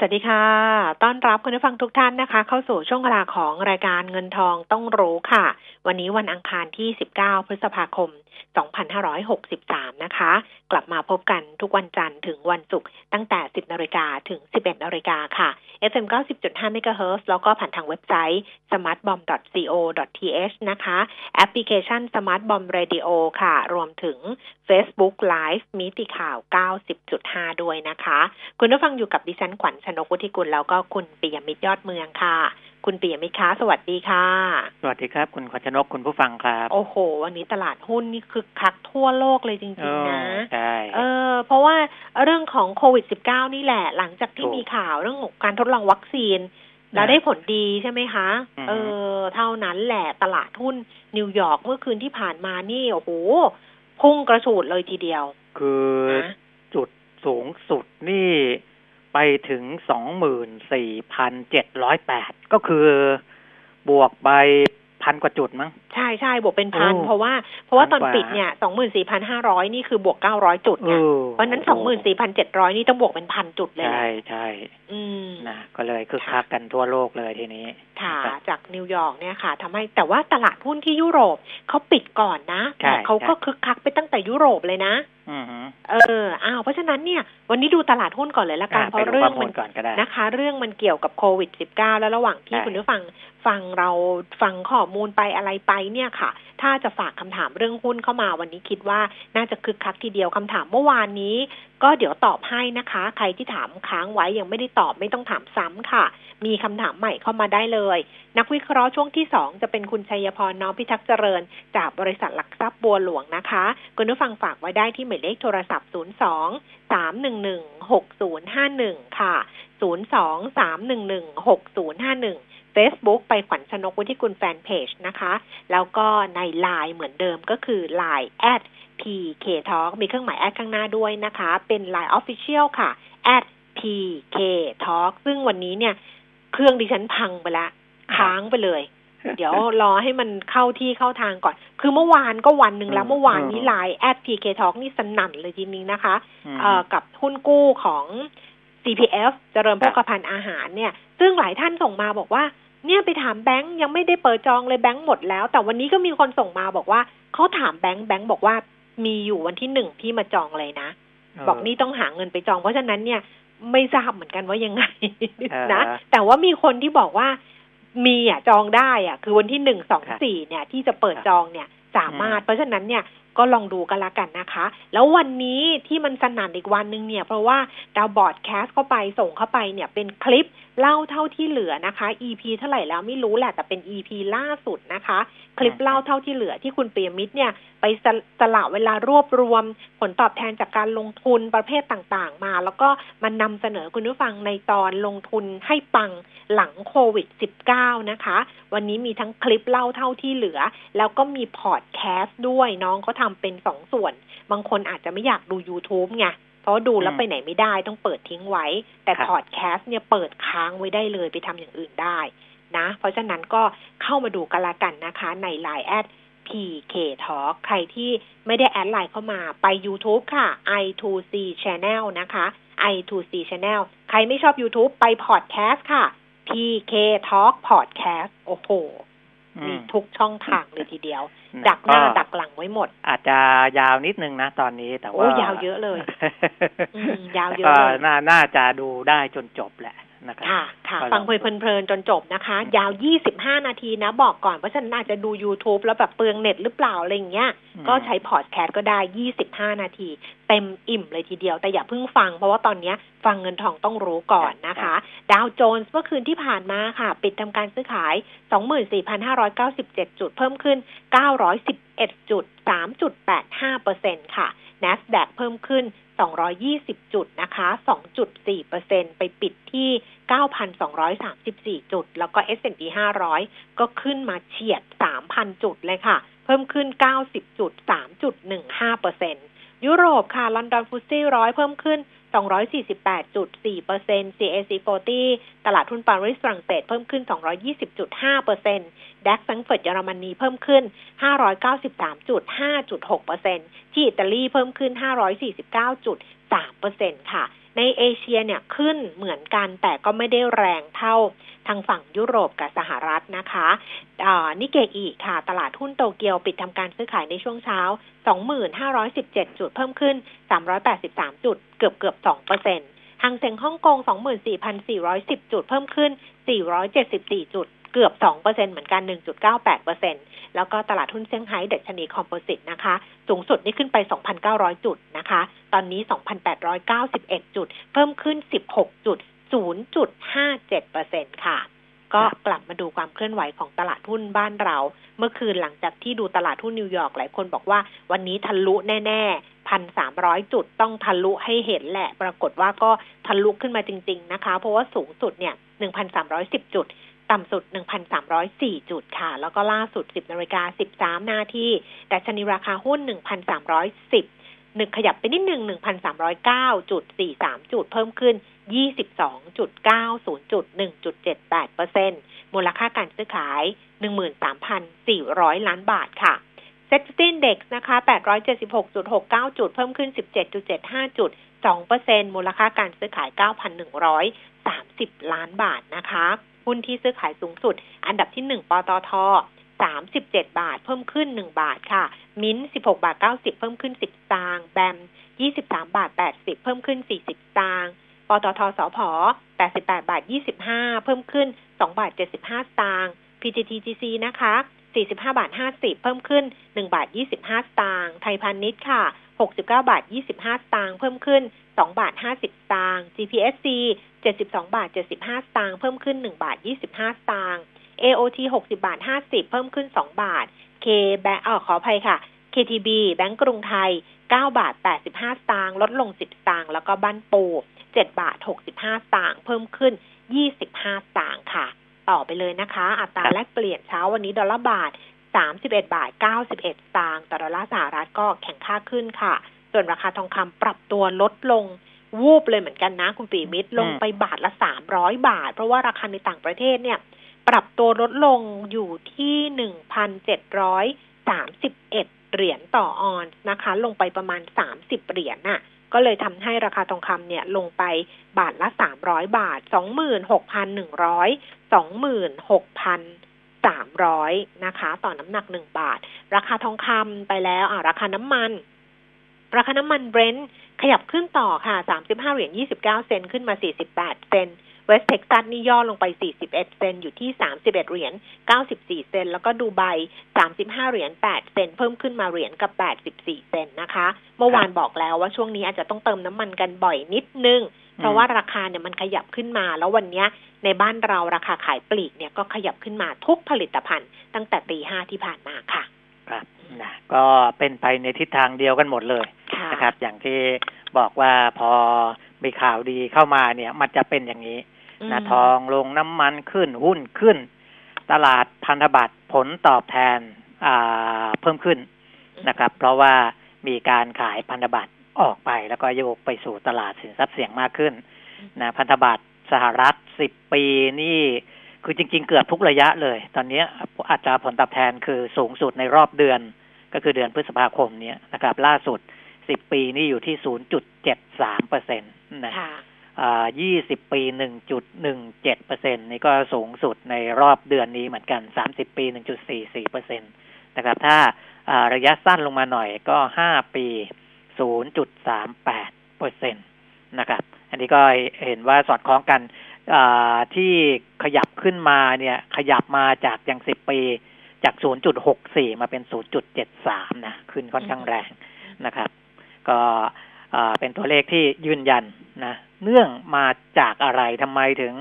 สวัสดีค่ะ ต้อนรับคุณผู้ฟังทุกท่านนะคะ เข้าสู่ช่วงเวลาของรายการเงินทองต้องรู้ค่ะ วันนี้วันอังคารที่ 19 พฤษภาคม 2563 นะคะ กลับมาพบกันทุกวันจันทร์ถึงวันศุกร์ตั้งแต่ 10นาฬิกาถึง 11นาฬิกาค่ะ FM 90.5 MHz แล้วก็ผ่านทางเว็บไซต์ smartbomb.co.th นะคะ แอปพลิเคชัน Smart Bomb Radio ค่ะ รวมถึง Facebook Live มิติข่าว 90.5 ด้วยนะคะ คุณผู้ฟังอยู่กับดิฉันขวัญชนกุธิกุลแล้วก็คุณปิยมิตรยอดเมืองค่ะ คุณปิยมิตรคะสวัสดีค่ะ สวัสดีครับ คุณขวัญชนกคุณผู้ฟังครับ โอ้โห วันนี้ตลาดหุ้นนี่คึกคักทั่วโลกเลยจริงๆนะใช่เออ เพราะว่าเรื่องของโควิด -19 นี่แหละ หลังจากที่ถูกมีข่าวเรื่องของการทดลองวัคซีน แล้วได้ผลดีใช่ไหมคะอือฮึเออ เท่านั้นแหละตลาดหุ้นนิวยอร์กเมื่อคืนที่ผ่านมานี่โอ้โหพุ่งกระฉูดเลยทีเดียว คือนะจุดสูงสุดนี่ ไปถึงสองหมื่นสี่พันเจ็ดร้อยแปดก็คือบวกไปพันกว่าจุดมั้งใช่ใช่บวกเป็นพันโอ้เพราะว่าเพราะว่าตอนพันกว่าปิดเนี่ยสองหมื่นสี่พันห้าร้อยนี่คือบวกเก้าร้อยจุดเอไงอเพราะฉะนั้นสองหมื่นสี่พันเจ็ดร้อยนี่ต้องบวกเป็นพันจุดเลยแหละใช่ใช่อืมนะก็เลยคึกค่ะคักกันทั่วโลกเลยทีนี้ค่ะนะครับจากนิวยอร์กเนี่ยค่ะทำให้แต่ว่าตลาดหุ้นที่ยุโรปเขาปิดก่อนนะใช่แต่เขาก็ใช่คึกคักไปตั้งแต่ยุโรปเลยนะอือฮึ เอออ้าวเพราะฉะนั้นเนี่ย วันนี้ดูตลาดหุ้นก่อนเลยละกันอะเพไปราะดูเรื่ข้อองมูมัลนก่อนก็ได้นะคะ เรื่องมันเกี่ยวกับโควิด -19 แล้วระหว่างที่ใช่คุณผู้ฟังฟังเราฟังข้อมูลไปอะไรไปเนี่ยค่ะ ถ้าจะฝากคำถามเรื่องหุ้นเข้ามาวันนี้คิดว่าน่าจะคึกคักทีเดียวคำถามเมื่อวานนี้ ก็เดี๋ยวตอบให้นะคะ ใครที่ถามค้างไว้ยังไม่ได้ตอบไม่ต้องถามซ้ำค่ะ มีคำถามใหม่เข้ามาได้เลย นักวิเคราะห์ช่วงที่2จะเป็นคุณชัยพรน้อมพิทักษ์เจริญ จากบริษัทหลักทรัพย์บัวหลวงนะคะ คุณผู้ฟังฝากไว้ได้ที่หมายเลขโทรศัพท์ 02 311 6051 ค่ะ 02 311 6051 Facebook ไปขวัญชนกวุฒิกุลแฟนเพจนะคะ แล้วก็ใน Line เหมือนเดิมก็คือ Line at PK Talk มีเครื่องหมายแอดข้างหน้าด้วยนะคะ เป็น Line Official ค่ะ at PK Talk ซึ่งวันนี้เนี่ย เครื่องดิฉันพังไปละค้างไปเลย เดี๋ยวรอให้มันเข้าที่เข้าทางก่อน คือเมื่อวานก็วันหนึ่งแล้วอืมเมื่อวานนี้อืมไลน์แอด PK Talk นี่สนั่นเลยทีนี้นะคะอืมเอ่อกับหุ้นกู้ของ CPF เจริญโภครัคบภัณฑ์อาหารเนี่ย ซึ่งหลายท่านส่งมาบอกว่า เนี่ยไปถามแบงค์ยังไม่ได้เปิดจองเลยแบงค์หมดแล้ว แต่วันนี้ก็มีคนส่งมาบอกว่าเขาถามแบงค์แบงค์บอกว่ามีอยู่วันที่หนึ่งพี่มาจองเลยนะ บอกนี่ต้องหาเงินไปจอง เพราะฉะนั้นเนี่ย ไม่ทราบเหมือนกันว่ายังไงนะอ่าฮะแต่ว่ามีคนที่บอกว่ามีอะจองได้อะ คือวันที่หนึ่งสองสี่เนี่ย ที่จะเปิดจองเนี่ยสามารถอืมเพราะฉะนั้นเนี่ย ก็ลองดูกันละกันนะคะ แล้ววันนี้ที่มันสนั่นอีกวันหนึ่งเนี่ย เพราะว่าดาวบอร์ดแคสเข้าไปส่งเข้าไปเนี่ยเป็นคลิปเล่าเท่าที่เหลือนะคะ EP เท่าไหร่แล้วไม่รู้แหละแต่เป็น EP ล่าสุดนะคะ คลิปเล่าเท่าที่เหลือที่คุณเปียมิตรเนี่ยไปสลสละเวลารวบรวม ผลตอบแทนจากการลงทุนประเภทต่างๆ มา แล้วก็มันนำเสนอคุณผู้ฟังในตอนลงทุนให้ปังหลังโควิด -19 นะคะ วันนี้มีทั้งคลิปเล่าเท่าที่เหลือ แล้วก็มีพอดแคสต์ด้วยน้องเขาทำเป็นสองส่วน บางคนอาจจะไม่อยากดู YouTube ไงเพราะว่าดูแล้วอืมไปไหนไม่ได้ต้องเปิดทิ้งไว้ แต่ครับพอดแคสต์เนี่ยเปิดค้างไว้ได้เลยไปทำอย่างอื่นได้นะ เพราะฉะนั้นก็เข้ามาดูกันละกันนะคะ ใน Line แอด PK Talk ใครที่ไม่ได้แอดไลน์เข้ามาไป YouTube ค่ะ i2c Channel นะคะ i2c Channel ใครไม่ชอบ YouTube ไป Podcast ค่ะ PK Talk Podcast โอ้โหอื มีมทุกช่องทางเลยทีเดียวนะดักหน้าก็ดักหลังไว้หมด อาจจะยาวนิดนึงนะตอนนี้แต่โอ้ว่ายาวเยอะเลยอืมยาวเยก็อะเลยน่าน่าจะดูได้จนจบแหละนะครับค่ะค่ะก็ลองฟังเพลินๆจนจบนะคะ ยาว 25 นาทีนะ บอกก่อนเพราะฉะนั้นอาจจะดู YouTube แล้วแบบเปลืองเน็ตหรือเปล่าอะไรอย่างเงี้ยอืมก็ใช้พอดแคสต์ก็ได้ 25 นาที เต็มอิ่มเลยทีเดียว แต่อย่าเพิ่งฟังเพราะว่าตอนเนี้ยฟังเงินทองต้องรู้ก่อนนะคะ ดาวโจนส์เมื่อคืนที่ผ่านมาค่ะ ปิดทำการซื้อขาย 24,597 จุดเพิ่มขึ้น 911จุด3.85เปอร์เซ็นต์ค่ะ NASDAQ เพิ่มขึ้น 220 จุดนะคะ 2.4%ไปปิดที่ 9,234 จุด แล้วก็ S&P 500 ก็ขึ้นมาเฉียด 3,000 จุดเลยค่ะ เพิ่มขึ้น 90จุด3.15% ยุโรปค่ะ ลอนดอนฟุตซี่ร้อยเพิ่มขึ้น 248.4% CAC 40 ตลาดทุนปารีสฝรั่งเศสเพิ่มขึ้น 220.5%ดัคซังเฟิร์ตเยอรมนีเพิ่มขึ้น 593.5.6%ที่อิตาลีเพิ่มขึ้น 549.3%ค่ะ ในเอเชียเนี่ยขึ้นเหมือนกันแต่ก็ไม่ได้แรงเท่าทางฝั่งยุโรปกับสหรัฐนะคะนิเกอีค่ะ ตลาดหุ้นโตเกียวปิดทำการซื้อขายในช่วงเช้า 2517 จุดเพิ่มขึ้น 383 จุด เกือบเกือบ2เปอร์เซ็นต์หางเซ็งฮ่องกง 24,410 จุดเพิ่มขึ้น 474 จุด เกือบ2เปอร์เซ็นเหมือนกัน 1.98เปอร์เซ็นแล้วก็ตลาดหุ้นเซี่ยงไฮ้เดัชนีคอมโพสิตนะคะ สูงสุดนี่ขึ้นไป 2,900 จุดนะคะ ตอนนี้ 2,891 จุด เพิ่มขึ้น 16จุด0.57%ค่ะ ก็กลับมาดูความเคลื่อนไหวของตลาดหุ้นบ้านเรา เมื่อคืนหลังจากที่ดูตลาดหุ้นนิวยอร์กหลายคนบอกว่าวันนี้ทะลุแน่ๆพันสามร้อยจุดต้องทะลุให้เห็นแหละ ปรากฏว่าก็ทะลุขึ้นมาจริง ๆ นะคะ เพราะว่าสูงสุดเนี่ยหนึ่งพันสามร้อยสิบจุด ต่ำสุด 1,304 จุดค่ะ แล้วก็ล่าสุด 10นาฬิกา13 นาทีแต่ชนีราคาหุ้น 1,310หนึ่งขยับไปนิดหนึ่ง1,309จุด43จุดเพิ่มขึ้น22.90จุด1.78เปอร์เซ็นต์มูลค่าการซื้อขาย13,400ล้านบาทค่ะเซ็ตซินเด็กนะคะ876.69จุดเพิ่มขึ้น17.75จุด2เปอร์เซ็นมูลค่าการซื้อขาย9,130ล้านบาทนะคะ หุ้นที่ซื้อขายสูงสุด อันดับที่ 1 ปตท37 บาท เพิ่มขึ้น 1 บาทค่ะ มิ้น 16 บาท 90 เพิ่มขึ้น 10ตางแบม 23 บาท 80 เพิ่มขึ้น 40ตางปตทสพ88 บาท 25 เพิ่มขึ้น 2 บาท 75 สตางค์ PTTGC นะคะ 45 บาท 50 เพิ่มขึ้น 1 บาท 25 สตางค์ ไทยพาณิชย์ค่ะ 69 บาท 25 สตางค์ เพิ่มขึ้น 2 บาท 50 สตางค์ GPSC 72 บาท 75 สตางค์ เพิ่มขึ้น 1 บาท 25 สตางค์ AOT 60 บาท 50 เพิ่มขึ้น 2 บาท K แบงค์อ๋อขออภัยค่ะ KTB แบงก์กรุงไทย 9 บาท 85 สตางค์ ลดลง 10 สตางค์ แล้วก็บ้านปู 7 บาท 65ต่างเพิ่มขึ้น 25ต่างค่ะ ต่อไปเลยนะคะ อัตราแลกเปลี่ยนเช้าวันนี้ดอลลาร์บาท 31 บาท 91ต่างต่อดอลลาร์สหรัฐก็แข็งค่าขึ้นค่ะ ส่วนราคาทองคำปรับตัวลดลงวูบเลยเหมือนกันนะคุณปีมิตรลงไปบาทละ300บาท เพราะว่าราคาในต่างประเทศเนี่ย ปรับตัวลดลงอยู่ที่1,731เหรียญต่อออนซ์นะคะ ลงไปประมาณ30เหรียญน่ะ ก็เลยทำให้ราคาทองคำเนี่ยลงไปบาทละสามร้อยบาทสองหมื่นหกพันหนึ่งร้อยสองหมื่นหกพันสามร้อยนะคะ ต่อน้ำหนักหนึ่งบาท ราคาทองคำไปแล้วอ่าราคาน้ำมัน ราคาน้ำมันเบรนท์ขยับขึ้นต่อค่ะสามสิบห้าเหรียญยี่สิบเก้าเซนต์ขึ้นมาสี่สิบแปดเซนต์เวสเท็กซัสนี่ย่อลงไป 41 เซนต์อยู่ที่ 31 เหรียญ 94 เซนต์แล้วก็ดูไบ 35 เหรียญ 8 เซนต์เพิ่มขึ้นมาเหรียญกับ 84 เซนต์นะคะ เมื่อวานบอกแล้วว่าช่วงนี้อาจจะต้องเติมน้ำมันกันบ่อยนิดนึง เพราะว่าราคาเนี่ยมันขยับขึ้นมา แล้ววันนี้ในบ้านเราราคาขายปลีกเนี่ยก็ขยับขึ้นมาทุกผลิตภัณฑ์ ตั้งแต่ตีห้าที่ผ่านมาค่ะ ครับ นะก็เป็นไปในทิศทางเดียวกันหมดเลยนะครับ อย่างที่บอกว่าพอมีข่าวดีเข้ามาเนี่ย มันจะเป็นอย่างนี้นะทองลงน้ำมันขึ้นหุ้นขึ้น ตลาดพันธบัตรผลตอบแทนเพิ่มขึ้นนะครับ เพราะว่ามีการขายพันธบัตรออกไปแล้วก็โยกไปสู่ตลาดสินทรัพย์เสี่ยงมากขึ้นนะพันธบัตรสหรัฐสิบปีนี่ คือจริง ๆ เกือบทุกระยะเลย ตอนนี้อัตราผลตอบแทนคือสูงสุดในรอบเดือนก็คือเดือนพฤษภาคมเนี้ยนะครับ ล่าสุดสิบปีนี่อยู่ที่ศูนย์จุดเจ็ดสามเปอร์เซ็นต์นะยี่สิบปีหนึ่งจุดหนึ่งเจ็ดเปอร์เซ็นนี่ก็สูงสุดในรอบเดือนนี้เหมือนกันสามสิบปีหนึ่งจุดสี่สี่เปอร์เซ็นตนะครับ ถ้าระยะสั้นลงมาหน่อยก็ห้าปีศูนย์จุดสามแปดเปอร์เซ็นตนะครับ อันนี้ก็เห็นว่าสอดคล้องกัน ที่ขยับขึ้นมาเนี่ย ขยับมาจากอย่างสิบปี จากศูนย์จุดหกสี่มาเป็นศูนย์จุดเจ็ดสามนะ ขึ้นค่อนข้างแรงนะครับ ก็เป็นตัวเลขที่ยืนยันนะเนื่องมาจากอะไรทำไมถึง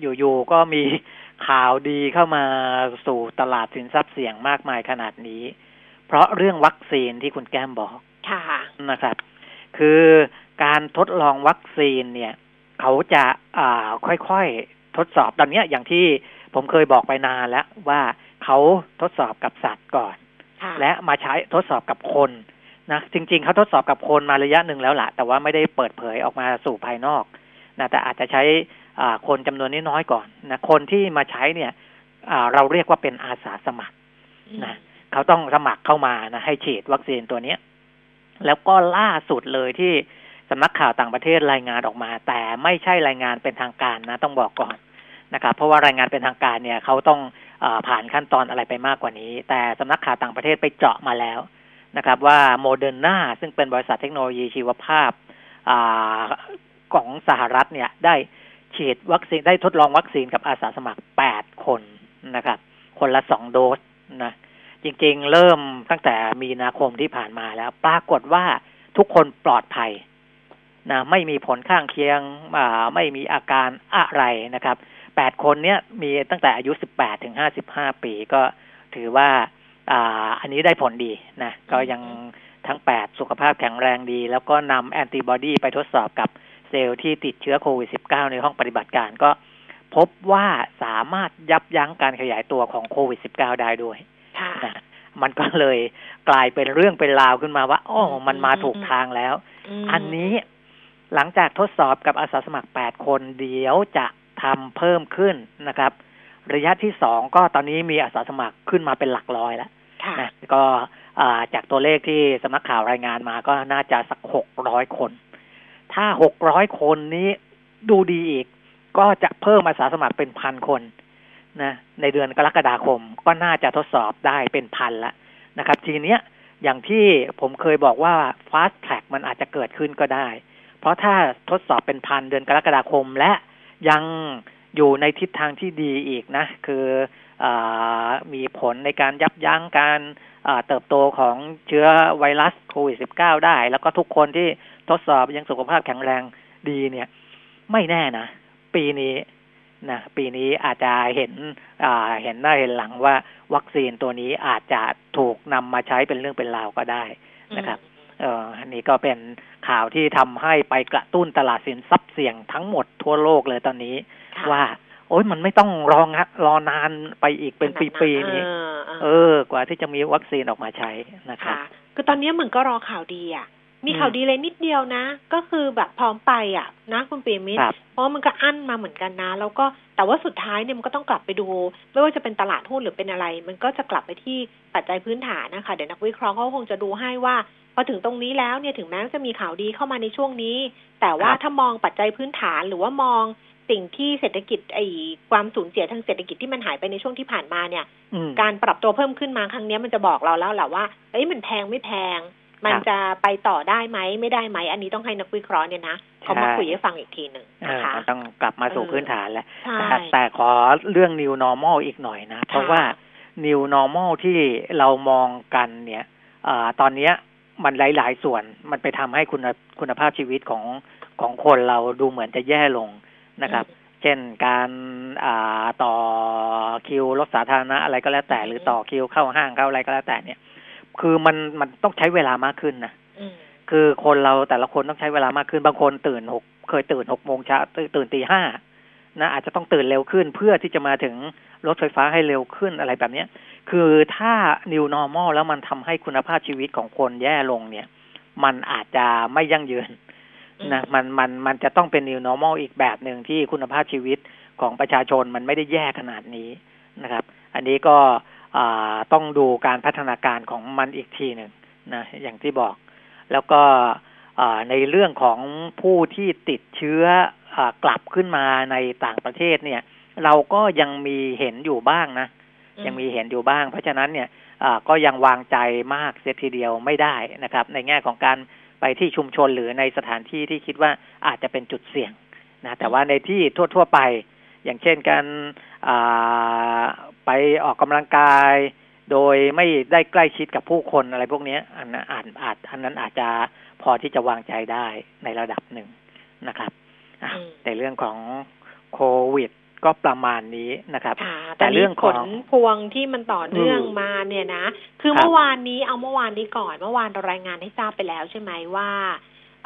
อยู่ๆก็มีข่าวดีเข้ามาสู่ตลาดสินทรัพย์เสี่ยงมากมายขนาดนี้ เพราะเรื่องวัคซีนที่คุณแก้มบอกค่ะนะครับ คือการทดลองวัคซีนเนี่ย เขาจะอ่าค่อยๆทดสอบตอนนี้อย่างที่ผมเคยบอกไปนานแล้วว่าเขาทดสอบกับสัตว์ก่อน และมาใช้ทดสอบกับคนนะจริง ๆเขาทดสอบกับคนมาระยะหนึ่งแล้วล่ะ แต่ว่าไม่ได้เปิดเผยออกมาสู่ภายนอกนะแต่อาจจะใช้คนจำนวนน้อยก่อนนะคนที่มาใช้เนี่ยเราเรียกว่าเป็นอาสาสมัครนะเขาต้องสมัครเข้ามานะให้ฉีดวัคซีนตัวเนี้ย แล้วก็ล่าสุดเลยที่ สำนักข่าวต่างประเทศรายงานออกมา แต่ไม่ใช่รายงานเป็นทางการนะ ต้องบอกก่อนนะครับ เพราะว่ารายงานเป็นทางการเนี่ยเขาต้องอผ่านขั้นตอนอะไรไปมากกว่านี้ แต่สำนักข่าวต่างประเทศไปเจาะมาแล้วนะครับ ว่าโมเดอร์นาซึ่งเป็นบริษัทเทคโนโลยีชีวภาพอของสหรัฐเนี่ยได้ฉีดวัคซีนได้ทดลองวัคซีนกับอาสาสมัครแปดคนนะครับ คนละสองโดสนะจริงๆ เริ่มตั้งแต่มีนาคมที่ผ่านมาแล้ว ปรากฏว่าทุกคนปลอดภัย นะไม่มีผลข้างเคียงไม่มีอาการอะไรนะครับแปดคนเนี้ยมีตั้งแต่อายุสิบแปดถึงห้าสิบห้าปีก็ถือว่าอ่าอันนี้ได้ผลดีนะก็ยังทั้งแปดสุขภาพแข็งแรงดี แล้วก็นำแอนติบอดีไปทดสอบกับเซลล์ที่ติดเชื้อโควิด -19 ในห้องปฏิบัติการก็พบว่าสามารถยับยั้งการขยายตัวของโควิด -19 ได้ด้วยนะมันก็เลยกลายเป็นเรื่องเป็นราวขึ้นมาว่าอ๋อมันมาถูกทางแล้ว อันนี้ หลังจากทดสอบกับอาสาสมัคร 8 คนเดี๋ยวจะทำเพิ่มขึ้นนะครับ ระยะที่สองก็ตอนนี้มีอาสาสมัครขึ้นมาเป็นหลักร้อยแล้วนะก็จากตัวเลขที่สำนักข่าวรายงานมาก็น่าจะสักหกร้อยคน ถ้าหกร้อยคนนี้ดูดีอีก ก็จะเพิ่มอาสาสมัครเป็นพันคนนะในเดือนกรกฎาคมก็น่าจะทดสอบได้เป็นพันละนะครับ ทีเนี้ยอย่างที่ผมเคยบอกว่า fast track มันอาจจะเกิดขึ้นก็ได้ เพราะถ้าทดสอบเป็นพันเดือนกรกฎาคมและยังอยู่ในทิศทางที่ดีอีกนะ คืออมีผลในการยับยั้งการเติบโตของเชื้อไวรัสโควิด -19 ได้ แล้วก็ทุกคนที่ทดสอบยังสุขภาพแข็งแรงดีเนี่ย ไม่แน่นะ ปีนี้นะปีนี้อาจจะเห็นเห็นหน้าเห็นหลังว่าวัคซีนตัวนี้อาจจะถูกนำมาใช้เป็นเรื่องเป็นราวก็ได้นะครับ เอออันนี้ก็เป็นข่าวที่ทำให้ไปกระตุ้นตลาดสินทรัพย์เสี่ยงทั้งหมดทั่วโลกเลยตอนนี้ ว่า โอ้ยมันไม่ต้องรองรอนานไปอีกเป็นปีๆนี้เออ กว่าที่จะมีวัคซีนออกมาใช้นะครับคือตอนนี้เหมือนก็รอข่าวดีอะมีข่าวดีเลยนิดเดียวนะ ก็คือแบบพร้อมไปอะ นะคุณปีมิตรเพราะมันก็อั้นมาเหมือนกันนะ แล้วก็แต่ว่าสุดท้ายเนี่ยมันก็ต้องกลับไปดู ไม่ว่าจะเป็นตลาดหุ้นหรือเป็นอะไร มันก็จะกลับไปที่ปัจจัยพื้นฐานนะคะ เดี๋ยวนักวิเคราะห์เขาคงจะดูให้ว่า พอถึงตรงนี้แล้วเนี่ยถึงแม้จะมีข่าวดีเข้ามาในช่วงนี้ แต่ว่าถ้ามองปัจจัยพื้นฐานหรือว่ามองสิ่งที่เศรษฐกิจไอ้ความสูญเสียทางเศรษฐกิจที่มันหายไปในช่วงที่ผ่านมาเนี่ย การปรับตัวเพิ่มขึ้นมาครั้งนี้มันจะบอกเราแล้วแหละว่าเอ้ยมันแพงไม่แพง มันจะไปต่อได้ไหมไม่ได้ไหมอันนี้ต้องให้นักวิเคราะห์เนี่ยนะเขามาคุยให้ฟังอีกทีหนึ่งนะคะต้องกลับมาสู่พื้นฐานแล้วแต่ขอเรื่อง new normal อีกหน่อยนะ เพราะว่า new normal ที่เรามองกันเนี่ยอตอนนี้ มันหลาย ๆ ส่วนมันไปทำให้คุณคุณภาพชีวิตของของคนเราดูเหมือนจะแย่ลงนะครับ เช่นการต่อคิวรถสาธารณะอะไรก็แล้วแต่ หรือต่อคิวเข้าห้างเข้าอะไรก็แล้วแต่เนี่ย คือมันมันต้องใช้เวลามากขึ้นนะคือคนเราแต่ละคนต้องใช้เวลามากขึ้นบางคนตื่นหกเคยตื่นหกโมงเช้าตื่นตีห้า นะอาจจะต้องตื่นเร็วขึ้นเพื่อที่จะมาถึงรถไฟฟ้าให้เร็วขึ้นอะไรแบบเนี้ยคือถ้า new normal แล้วมันทำให้คุณภาพชีวิตของคนแย่ลงเนี่ย มันอาจจะไม่ยั่งยืนนะมันมันมันจะต้องเป็น new normal อีกแบบหนึ่งที่คุณภาพชีวิตของประชาชนมันไม่ได้แย่ขนาดนี้นะครับ อันนี้ก็ต้องดูการพัฒนาการของมันอีกทีหนึ่งนะอย่างที่บอก แล้วก็ในเรื่องของผู้ที่ติดเชื้อ กลับขึ้นมาในต่างประเทศเนี่ย เราก็ยังมีเห็นอยู่บ้างนะ ยังมีเห็นอยู่บ้าง เพราะฉะนั้นเนี่ยก็ยังวางใจมากเสียทีเดียวไม่ได้นะครับ ในแง่ของการไปที่ชุมชนหรือในสถานที่ที่คิดว่าอาจจะเป็นจุดเสี่ยงนะแต่ว่าในที่ทั่ว ๆ ไป อย่างเช่นการไปออกกำลังกาย โดยไม่ได้ใกล้ชิดกับผู้คนอะไรพวกนี้อันนั้นอาจอาจอันนั้นอาจจะพอที่จะวางใจได้ในระดับหนึ่งนะครับ ในเรื่องของโควิดก็ประมาณนี้นะครับ แต่เรื่องผลพวงที่มันต่อเนื่องมาเนี่ยนะ คือเมื่อวานนี้เอาเมื่อวานนี้ก่อน เมื่อวานเรารายงานให้ทราบไปแล้วใช่ไหมว่า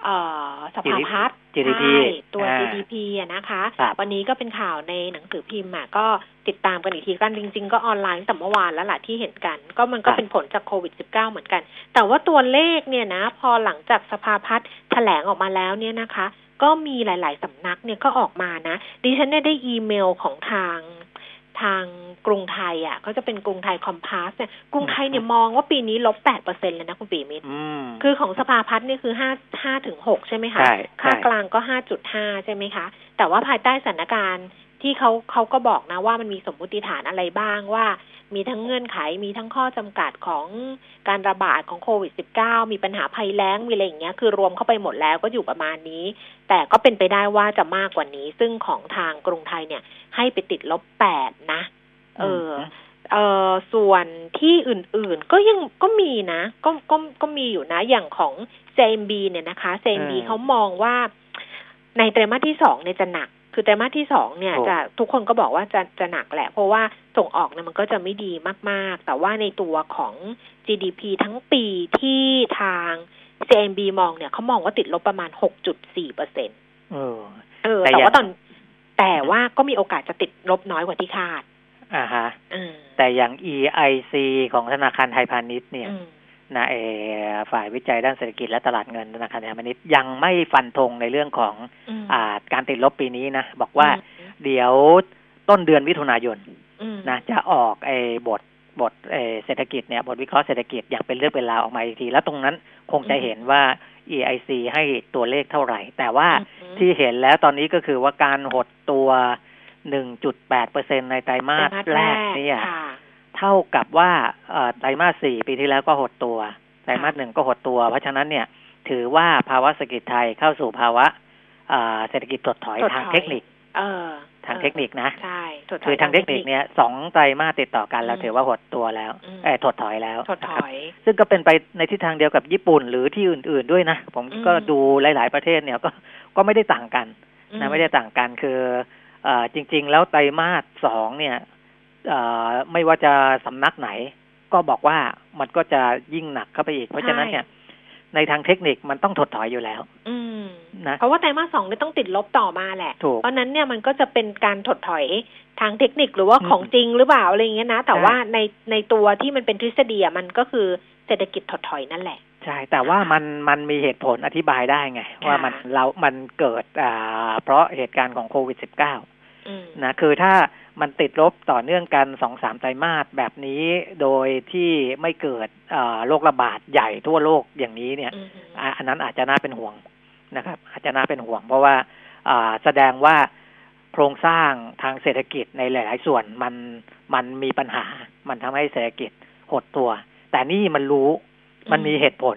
เอ่อสภาพัฒน์ GDP ใช่ตัวอ่า GDP อะนะคะครับวันนี้ก็เป็นข่าวในหนังสือพิมพ์อะก็ติดตามกันอีกทีกันจริง ๆ ก็ออนไลน์ตั้งแต่เมื่อวานแล้วล่ะที่เห็นกัน ก็มันก็ครับเป็นผลจากโควิด -19 เหมือนกัน แต่ว่าตัวเลขเนี่ยนะ พอหลังจากสภาพัฒน์แถลงออกมาแล้วเนี่ยนะคะ ก็มีหลาย ๆสำนักเนี่ยก็ออกมานะ ดิฉันเนี่ยได้อีเมลของทางทางกรุงไทย อะ ก็จะเป็นกรุงไทยคอมพาสเนี่ยกรุงไทยเนี่ยมองว่าปีนี้ลบแปดเปอร์เซ็นเลยนะคุณปีมิตรอืมคือของสภาพัฒน์นี่คือห้าห้าถึงหกใช่ไหมคะใช่ค่าใช่กลางก็ห้าจุดห้าใช่ไหมคะ แต่ว่าภายใต้สถานการณ์ ที่เขาเขาก็บอกนะว่ามันมีสมมุติฐานอะไรบ้างว่า มีทั้งเงื่อนไขมีทั้งข้อจำกัดของการระบาดของโควิด -19 มีปัญหาภัยแล้งมีอะไรอย่างเงี้ยคือรวมเข้าไปหมดแล้วก็อยู่ประมาณนี้ แต่ก็เป็นไปได้ว่าจะมากกว่านี้ ซึ่งของทางกรุงไทยเนี่ย ให้ไปติดลบแปดนะ เออเออส่วนที่อื่นๆ ก็ยังก็มีนะ ก็ก็ก็มีอยู่นะ อย่างของ JMB เนี่ยนะคะ JMB อืมเขามองว่าในไตรมาสที่สองเนี่ยจะหนัก คือไตรมาสที่สองเนี่ยถูกจะทุกคนก็บอกว่าจะจะหนักแหละ เพราะว่าส่งออกเนี่ยมันก็จะไม่ดีมากๆ แต่ว่าในตัวของ GDP ทั้งปีที่ทาง JMB มองเนี่ยเขามองว่าติดลบประมาณ6.4เปอร์เซ็นเออเออ แต่แต่อย่างว่าตอนแต่ว่าก็มีโอกาสจะติดลบน้อยกว่าที่คาด อ่าฮะอืมแต่อย่าง EIC ของธนาคารไทยพาณิชย์เนี่ยอืม นะเออฝ่ายวิจัยด้านเศรษฐกิจและตลาดเงินธนาคารไทยพาณิชย์ยังไม่ฟันธงในเรื่องของอืมอ่าการติดลบปีนี้นะบอกว่าอืมเดี๋ยวต้นเดือนมิถุนายนอืมนะจะออกไอ้บทบทเออเศรษฐกิจเนี่ยบทวิเคราะห์เศรษฐกิจอย่างเป็นเรื่องเป็นราวออกมาอีกที แล้วตรงนั้นคงจะเห็นว่า EIC ให้ตัวเลขเท่าไหร่ แต่ว่าอืมที่เห็นแล้วตอนนี้ก็คือว่าการหดตัว 1.8เปอร์เซ็นในไตรมาสไตรมาสแรกเนี่ยค่ะ เท่ากับว่าเอ่อไตรมาสสี่ปีที่แล้วก็หดตัวไตรมาสหนึ่งก็หดตัว เพราะฉะนั้นเนี่ยถือว่าภาวะเศรษฐกิจไทยเข้าสู่ภาวะเอ่อเศรษฐกิจถดถอยถดถอยทางเทคนิคเออทางเทคนิคนะใช่ถดถยคือทางเทคนิคเนี่ยสองไตรมาสติดต่อกันเราอืมถือว่าหดตัวแล้วอืมเออถดถอยแล้วถดถนะครับอย ซึ่งก็เป็นไปในทิศทางเดียวกับญี่ปุ่นหรือที่อื่น ๆด้วยนะ ผมอืมก็ดูหลาย ๆประเทศเนี่ยก็ก็ไม่ได้ต่างกันอืนะไม่ได้ต่างกันคือเอ่อจริง ๆ แล้วไตรมาสสองเนี่ยเอ่อ ไม่ว่าจะสำนักไหน ก็บอกว่ามันก็จะยิ่งหนักเข้าไปอีก เพราะฉะนั้นเนี่ย ในทางเทคนิคมันต้องถดถอยอยู่แล้ว อืมนะเพราะว่าไตรมาสสองเนี่ยต้องติดลบต่อมาแหละถูกเพราะนั้นเนี่ยมันก็จะเป็นการถดถอยทางเทคนิคหรือว่าของจริงหรือเปล่าอะไรอย่างเงี้ยนะ แต่ใช่ว่าในในตัวที่มันเป็นทฤษฎีอะมันก็คือเศรษฐกิจถดถอยนั่นแหละใช่แต่ว่ามันมันมีเหตุผลอธิบายได้ไง ว่ามันเรา มันเกิดอ่าเพราะเหตุการณ์ของโควิด -19 อืมนะคือถ้า มันติดลบต่อเนื่องกันสองสามไตรมาสแบบนี้โดยที่ไม่เกิดอ่าโรคระบาดใหญ่ทั่วโลกอย่างนี้เนี่ยอืมอะอันนั้นอาจจะน่าเป็นห่วงนะครับ อาจจะน่าเป็นห่วง เพราะว่าอ่าแสดงว่าโครงสร้างทางเศรษฐกิจในหลาย ๆ ส่วนมันมันมีปัญหา มันทำให้เศรษฐกิจหดตัว แต่นี่มันรู้มันมีเหตุผล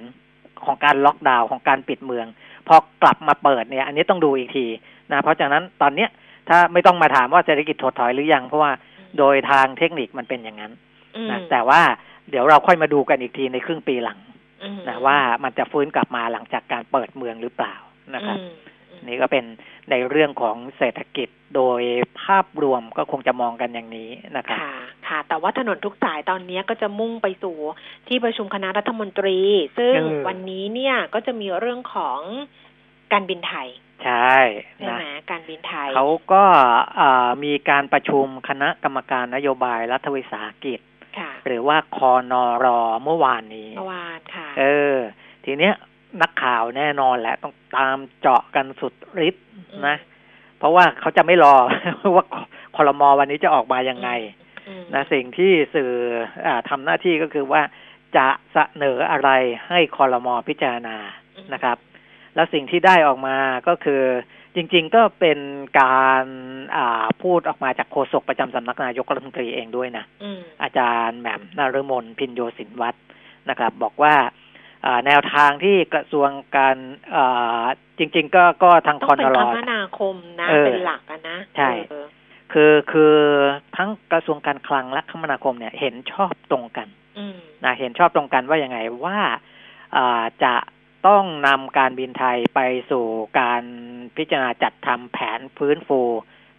ของการล็อกดาวน์ของการปิดเมือง พอกลับมาเปิดเนี่ย อันนี้ต้องดูอีกทีนะเพราะฉะนั้นตอนเนี้ย ถ้าไม่ต้องมาถามว่าเศรษฐกิจถดถอยหรือยัง เพราะว่าโดยทางเทคนิคมันเป็นอย่างนั้นอืมนะแต่ว่าเดี๋ยวเราค่อยมาดูกันอีกทีในครึ่งปีหลังอืมนะว่ามันจะฟื้นกลับมาหลังจากการเปิดเมืองหรือเปล่านะครับอืมอืมนี่ก็เป็นในเรื่องของเศรษฐกิจโดยภาพรวมก็คงจะมองกันอย่างนี้นะครับค่ะ ค่ะ แต่ว่าถนนทุกสายตอนนี้ก็จะมุ่งไปสู่ที่ประชุมคณะรัฐมนตรี ซึ่งเออวันนี้เนี่ยก็จะมีเรื่องของการบินไทย ใช่ใช่นะไหมการบินไทยเขาก็อ่ามีการประชุมคณะกรรมการนโยบายรัฐวิสาหกิจค่ะหรือว่าคอนอรอเมื่อวานนี้เมื่อวานค่ะ เออ ทีเนี้ยนักข่าวแน่นอนแหละต้องตามเจาะกันสุดฤทธิ์นะ เพราะว่าเขาจะไม่รอว่าคอรมอวันนี้จะออกมายังไงอืมนะสิ่งที่สื่ออาทำหน้าที่ก็คือว่าจะเสนออะไรให้คอรมอพิจารณานะครับ แล้วสิ่งที่ได้ออกมาก็คือจริง ๆ ก็เป็นการอ่าพูดออกมาจากโฆษกประจำสำนักนายกรัฐมนตรีเองด้วยนะอืมอาจารย์แหม่มนารมนพินโยสินวัตรนะครับ บอกว่าอ่าแนวทางที่กระทรวงการอ่าจริง ๆ ก็ก็ทางต้อคองนเป็นรคอมนาคมนะเออเป็นหลักอะนะใช่เออคือคือทั้งกระทรวงการคลังและคมนาคมเนี่ยเห็นชอบตรงกันอืมนะเห็นชอบตรงกันว่ายังไงว่าอ่าจะ ต้องนำการบินไทยไปสู่การพิจารณาจัดทำแผนฟื้นฟู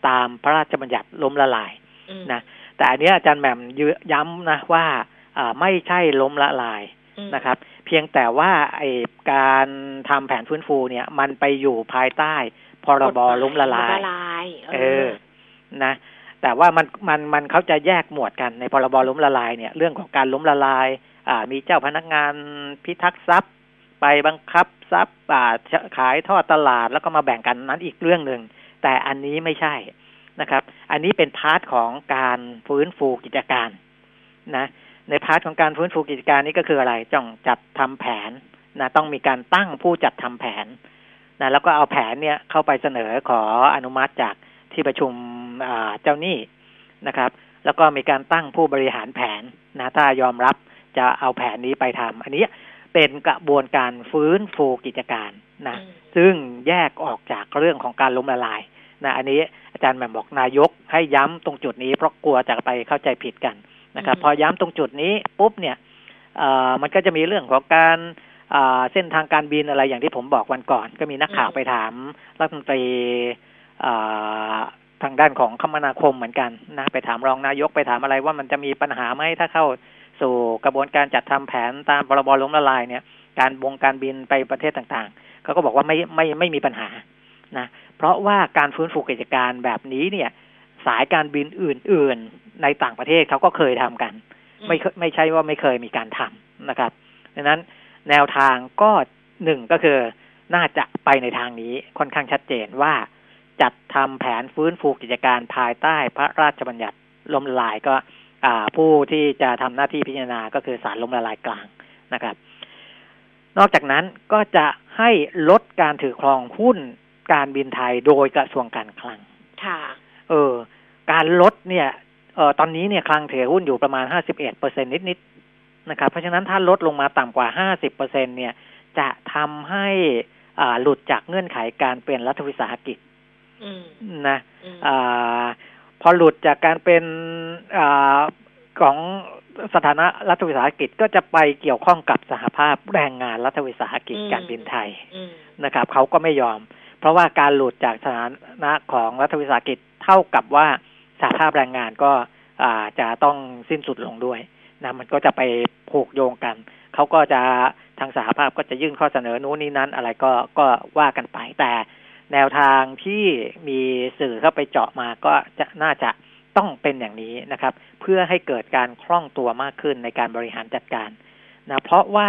ตามพระราชบัญญัติล้มละลายอืมนะแต่อันเนี้ยอาจารย์แหม่มยืย้ำนะว่าอ่าไม่ใช่ล้มละลายอืมนะครับเเพียงแต่ว่าไอการทำแผนฟื้นฟูเนี่ย มันไปอยู่ภายใต้พรบล้มละลายละลาย เออนะแต่ว่ามันมันมันเขาจะแยกหมวดกันในพรบล้มละลายเนี่ย เรื่องของการล้มละลาย อ่า มีเจ้าพนักงานพิทักษ์ทรัพย์ ไปบังคับทรัพย์อ่าขายทอดตลาดแล้วก็มาแบ่งกันนั้นอีกเรื่องหนึ่งแต่อันนี้ไม่ใช่นะครับ อันนี้เป็น part ของการฟื้นฟูกิจการนะ ใน part ของการฟื้นฟูกิจการนี้ก็คืออะไรต้องจัดทำแผนนะต้องมีการตั้งผู้จัดทำแผนนะแล้วก็เอาแผนเนี่ยเข้าไปเสนอขออนุมัติจากที่ประชุมเจ้าหนี้นะครับ แล้วก็มีการตั้งผู้บริหารแผนนะถ้ายอมรับจะเอาแผนนี้ไปทำอันนี้ เป็นกระบวนการฟื้นฟูกิจการนะซึ่งแยกออกจากเรื่องของการล้มละลายนะอันนี้อาจารย์แหม่มบอกนายกให้ย้ำตรงจุดนี้เพราะกลัวจะไปเข้าใจผิดกันนะครับ พอย้ำตรงจุดนี้ปุ๊บเนี่ยมันก็จะมีเรื่องของการเส้นทางการบินอะไรอย่างที่ผมบอกวันก่อน ก็มีนักข่าวไปถามรัฐมนตรีทางด้านของคมนาคมเหมือนกันนะไปถามรองนายกไปถามอะไรว่ามันจะมีปัญหาไหมถ้าเข้า สู่กระบวนการจัดทำแผนตามพรบล้มละลายเนี่ย การวงการบินไปประเทศต่างๆเขาก็บอกว่าไม่ไม่ไม่มีปัญหานะเพราะว่าการฟื้นฟูกิจการแบบนี้เนี่ย สายการบินอื่น ๆ ในต่างประเทศเขาก็เคยทำกัน ไม่ไม่ใช่ว่าไม่เคยมีการทำนะครับดังนั้นแนวทางก็หนึ่งก็คือน่าจะไปในทางนี้ค่อนข้างชัดเจนว่าจัดทำแผนฟื้นฟูกิจการภายใต้พระราชบัญญัติล้มละลายก็ ผู้ที่จะทำหน้าที่พิจารณาก็คือศาลล้มละลายกลางนะครับ นอกจากนั้นก็จะให้ลดการถือครองหุ้นการบินไทยโดยกระทรวงการคลัง ค่ะ เออ การลดเนี่ยเออตอนนี้เนี่ยคลังถือหุ้นอยู่ประมาณห้าสิบเอ็ดเปอร์เซ็นนิดๆนะครับ เพราะฉะนั้นถ้าลดลงมาต่ำกว่าห้าสิบเปอร์เซ็นเนี่ย จะทำให้อ่าหลุดจากเงื่อนไขการเป็นรัฐวิสาหกิจนะอ่า พอหลุดจากการเป็นอของสถานะรัฐวิสาหกิจก็จะไปเกี่ยวข้องกับสหภาพแรงงานรัฐวิสาหกิจการบินไทยนะครับเขาก็ไม่ยอม เพราะว่าการหลุดจากสถานะของรัฐวิสาหกิจเท่ากับว่าสหภาพแรงงานก็จะต้องสิ้นสุดลงด้วยนะมันก็จะไปผูกโยงกัน เขาก็จะทางสหภาพก็จะยื่นข้อเสนอนู้นนี้นั้นอะไรก็ก็ว่ากันไปแต่ แนวทางที่มีสื่อเข้าไปเจาะมาก็จะน่าจะต้องเป็นอย่างนี้นะครับ เพื่อให้เกิดการคล่องตัวมากขึ้นในการบริหารจัดการนะเพราะว่า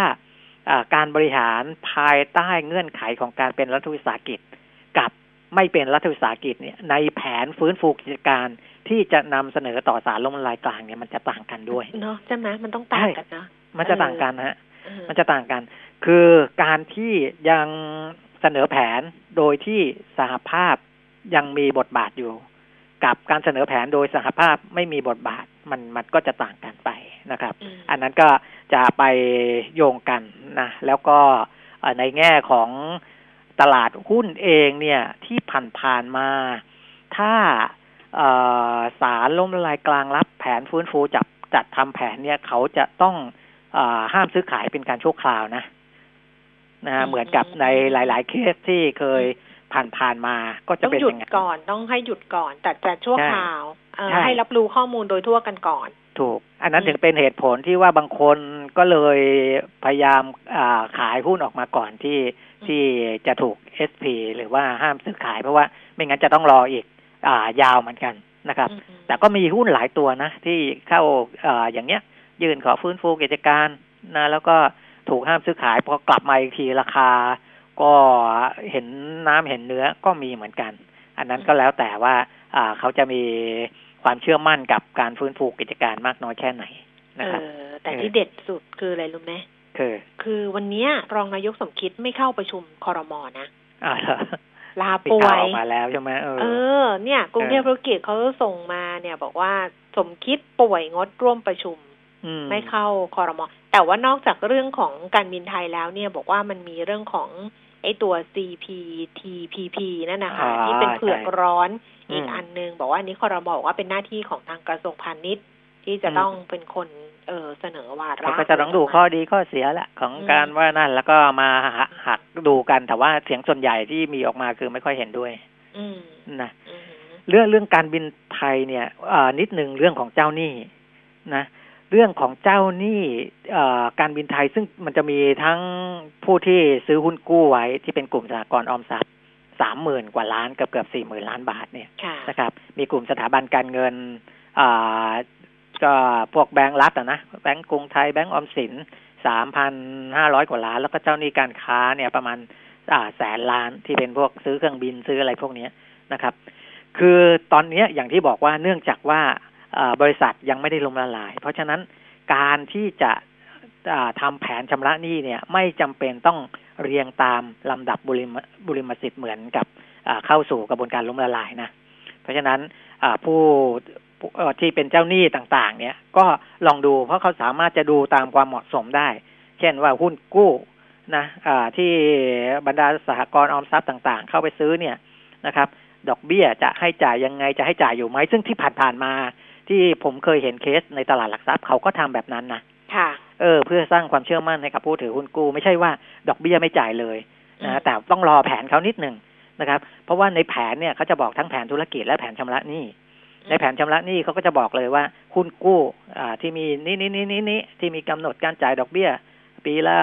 การบริหารภายใต้เงื่อนไขของการเป็นรัฐวิสาหกิจ กับไม่เป็นรัฐวิสาหกิจเนี่ยในแผนฟื้นฟูกิจการที่จะนำเสนอต่อสารลมละลายกลางเนี่ยมันจะต่างกันด้วยเนาะใช่ไหมมันต้องต่างกันนะมันจะต่างกันฮะมันจะต่างกัน คือการที่ยัง เสนอแผนโดยที่สหภาพยังมีบทบาทอยู่ กับการเสนอแผนโดยสหภาพไม่มีบทบาทมันมันก็จะต่างกันไปนะครับ อันนั้นก็จะไปโยงกันนะแล้วก็ในแง่ของตลาดหุ้นเองเนี่ยที่ผ่านๆมาถ้าสารล้มละลายกลางรับแผนฟื้นฟูจับจัดทำแผนเนี่ยเขาจะต้องอห้ามซื้อขายเป็นการชั่วคราวนะ นะเหมือนกับในหลาย ๆ เคสที่เคยผ่านๆมาก็จะเป็นอย่างนั้นต้องหยุดก่อนต้องให้หยุดก่อน แต่แต่ชั่วคราวให้รับรู้ข้อมูลโดยทั่วกันก่อน ถูก อันนั้นถึงเป็นเหตุผลที่ว่าบางคนก็เลยพยายามขายหุ้นออกมาก่อนที่ที่จะถูกเอสพีหรือว่าห้ามซื้อขายเพราะว่าไม่งั้นจะต้องรออีกอยาวเหมือนกันนะครับ แต่ก็มีหุ้นหลายตัวนะ ที่เข้าออย่างเงี้ย ยื่นขอฟื้นฟูกิจการนะแล้วก็ ถูกห้ามซื้อขายพอกลับมาอีกทีราคา ก็เห็นน้ำเห็นเนื้อก็มีเหมือนกัน อันนั้นก็แล้วแต่ว่าอ่าเขาจะมีความเชื่อมั่นกับการฟื้นฟูกิจการมากน้อยแค่ไหนนะครับแต่ที่เด็ดสุดคืออะไรรู้ไหมคือคือวันนี้รองนายกสมคิดไม่เข้าประชุมคอรมอนะอ่าลาป่วยมาแล้วใช่ไหมเออเนี่ยกรุงเทพธุรกิจเขาส่งมาเนี่ยบอกว่าสมคิดป่วยงดร่วมประชุม ไม่เข้าคอรมอแต่ว่านอกจากเรื่องของการบินไทยแล้วเนี่ยบอกว่ามันมีเรื่องของไอ้ตัว CPTPP นั่นนะคะที่เป็นเผือกร้อนอีกอันนึง บอกว่านี้คอรมอบอกว่าเป็นหน้าที่ของทางกระทรวงพาณิชย์ ที่จะต้องเป็นคนเออเสนอวาระก็จะต้องดูข้อดีข้อเสียแหละของการว่านั่นแล้วก็มาหักดูกันแต่ว่าเสียงส่วนใหญ่ที่มีออกมาคือไม่ค่อยเห็นด้วยนะเรื่องเรื่องการบินไทยเนี่ยนิดหนึ่งเรื่องของเจ้าหนี้นะ เรื่องของเจ้าหนี้การบินไทยซึ่งมันจะมีทั้งผู้ที่ซื้อหุ้นกู้ไว้ที่เป็นกลุ่มสหกรณ์ออมทรัพย์สามหมื่นกว่าล้านเกือบเกือบสี่หมื่นล้านบาทเนี่ยนะครับ มีกลุ่มสถาบันการเงินก็พวกแบงก์รัฐอะนะแบงก์กรุงไทยแบงก์ออมสินสามพันห้าร้อยกว่าล้าน แล้วก็เจ้าหนี้การค้าเนี่ยประมาณอ่าแสนล้านที่เป็นพวกซื้อเครื่องบินซื้ออะไรพวกนี้นะครับ คือตอนนี้อย่างที่บอกว่าเนื่องจากว่า บริษัทยังไม่ได้ล้มละลาย เพราะฉะนั้นการที่จะทำแผนชำระหนี้เนี่ยไม่จำเป็นต้องเรียงตามลำดับบุริมบุริมสิทธิ์เหมือนกับเข้าสู่กระบวนการล้มละลายนะ เพราะฉะนั้นผู้ที่เป็นเจ้าหนี้ต่างๆ เนี่ย ก็ลองดูเพราะเขาสามารถจะดูตามความเหมาะสมได้ เช่นว่าหุ้นกู้นะที่บรรดาสหกรณ์ออมทรัพย์ต่างๆ เข้าไปซื้อเนี่ยนะครับ ดอกเบี้ยจะให้จ่ายยังไงจะให้จ่ายอยู่ไหมซึ่งที่ผ่านๆมา ที่ผมเคยเห็นเคสในตลาดหลักทรัพย์เขาก็ทำแบบนั้นนะค่ะ เออ เพื่อสร้างความเชื่อมั่นให้กับผู้ถือหุ้นกู้ ไม่ใช่ว่าดอกเบี้ยไม่จ่ายเลยนะแต่ต้องรอแผนเขานิดหนึ่งนะครับ เพราะว่าในแผนเนี่ยเขาจะบอกทั้งแผนธุรกิจและแผนชำระหนี้ในแผนชำระหนี้เขาก็จะบอกเลยว่าหุ้นกู้อ่าที่มีนี้นี้นี้นี้นี้ที่มีกำหนดการจ่ายดอกเบี้ย ปีละ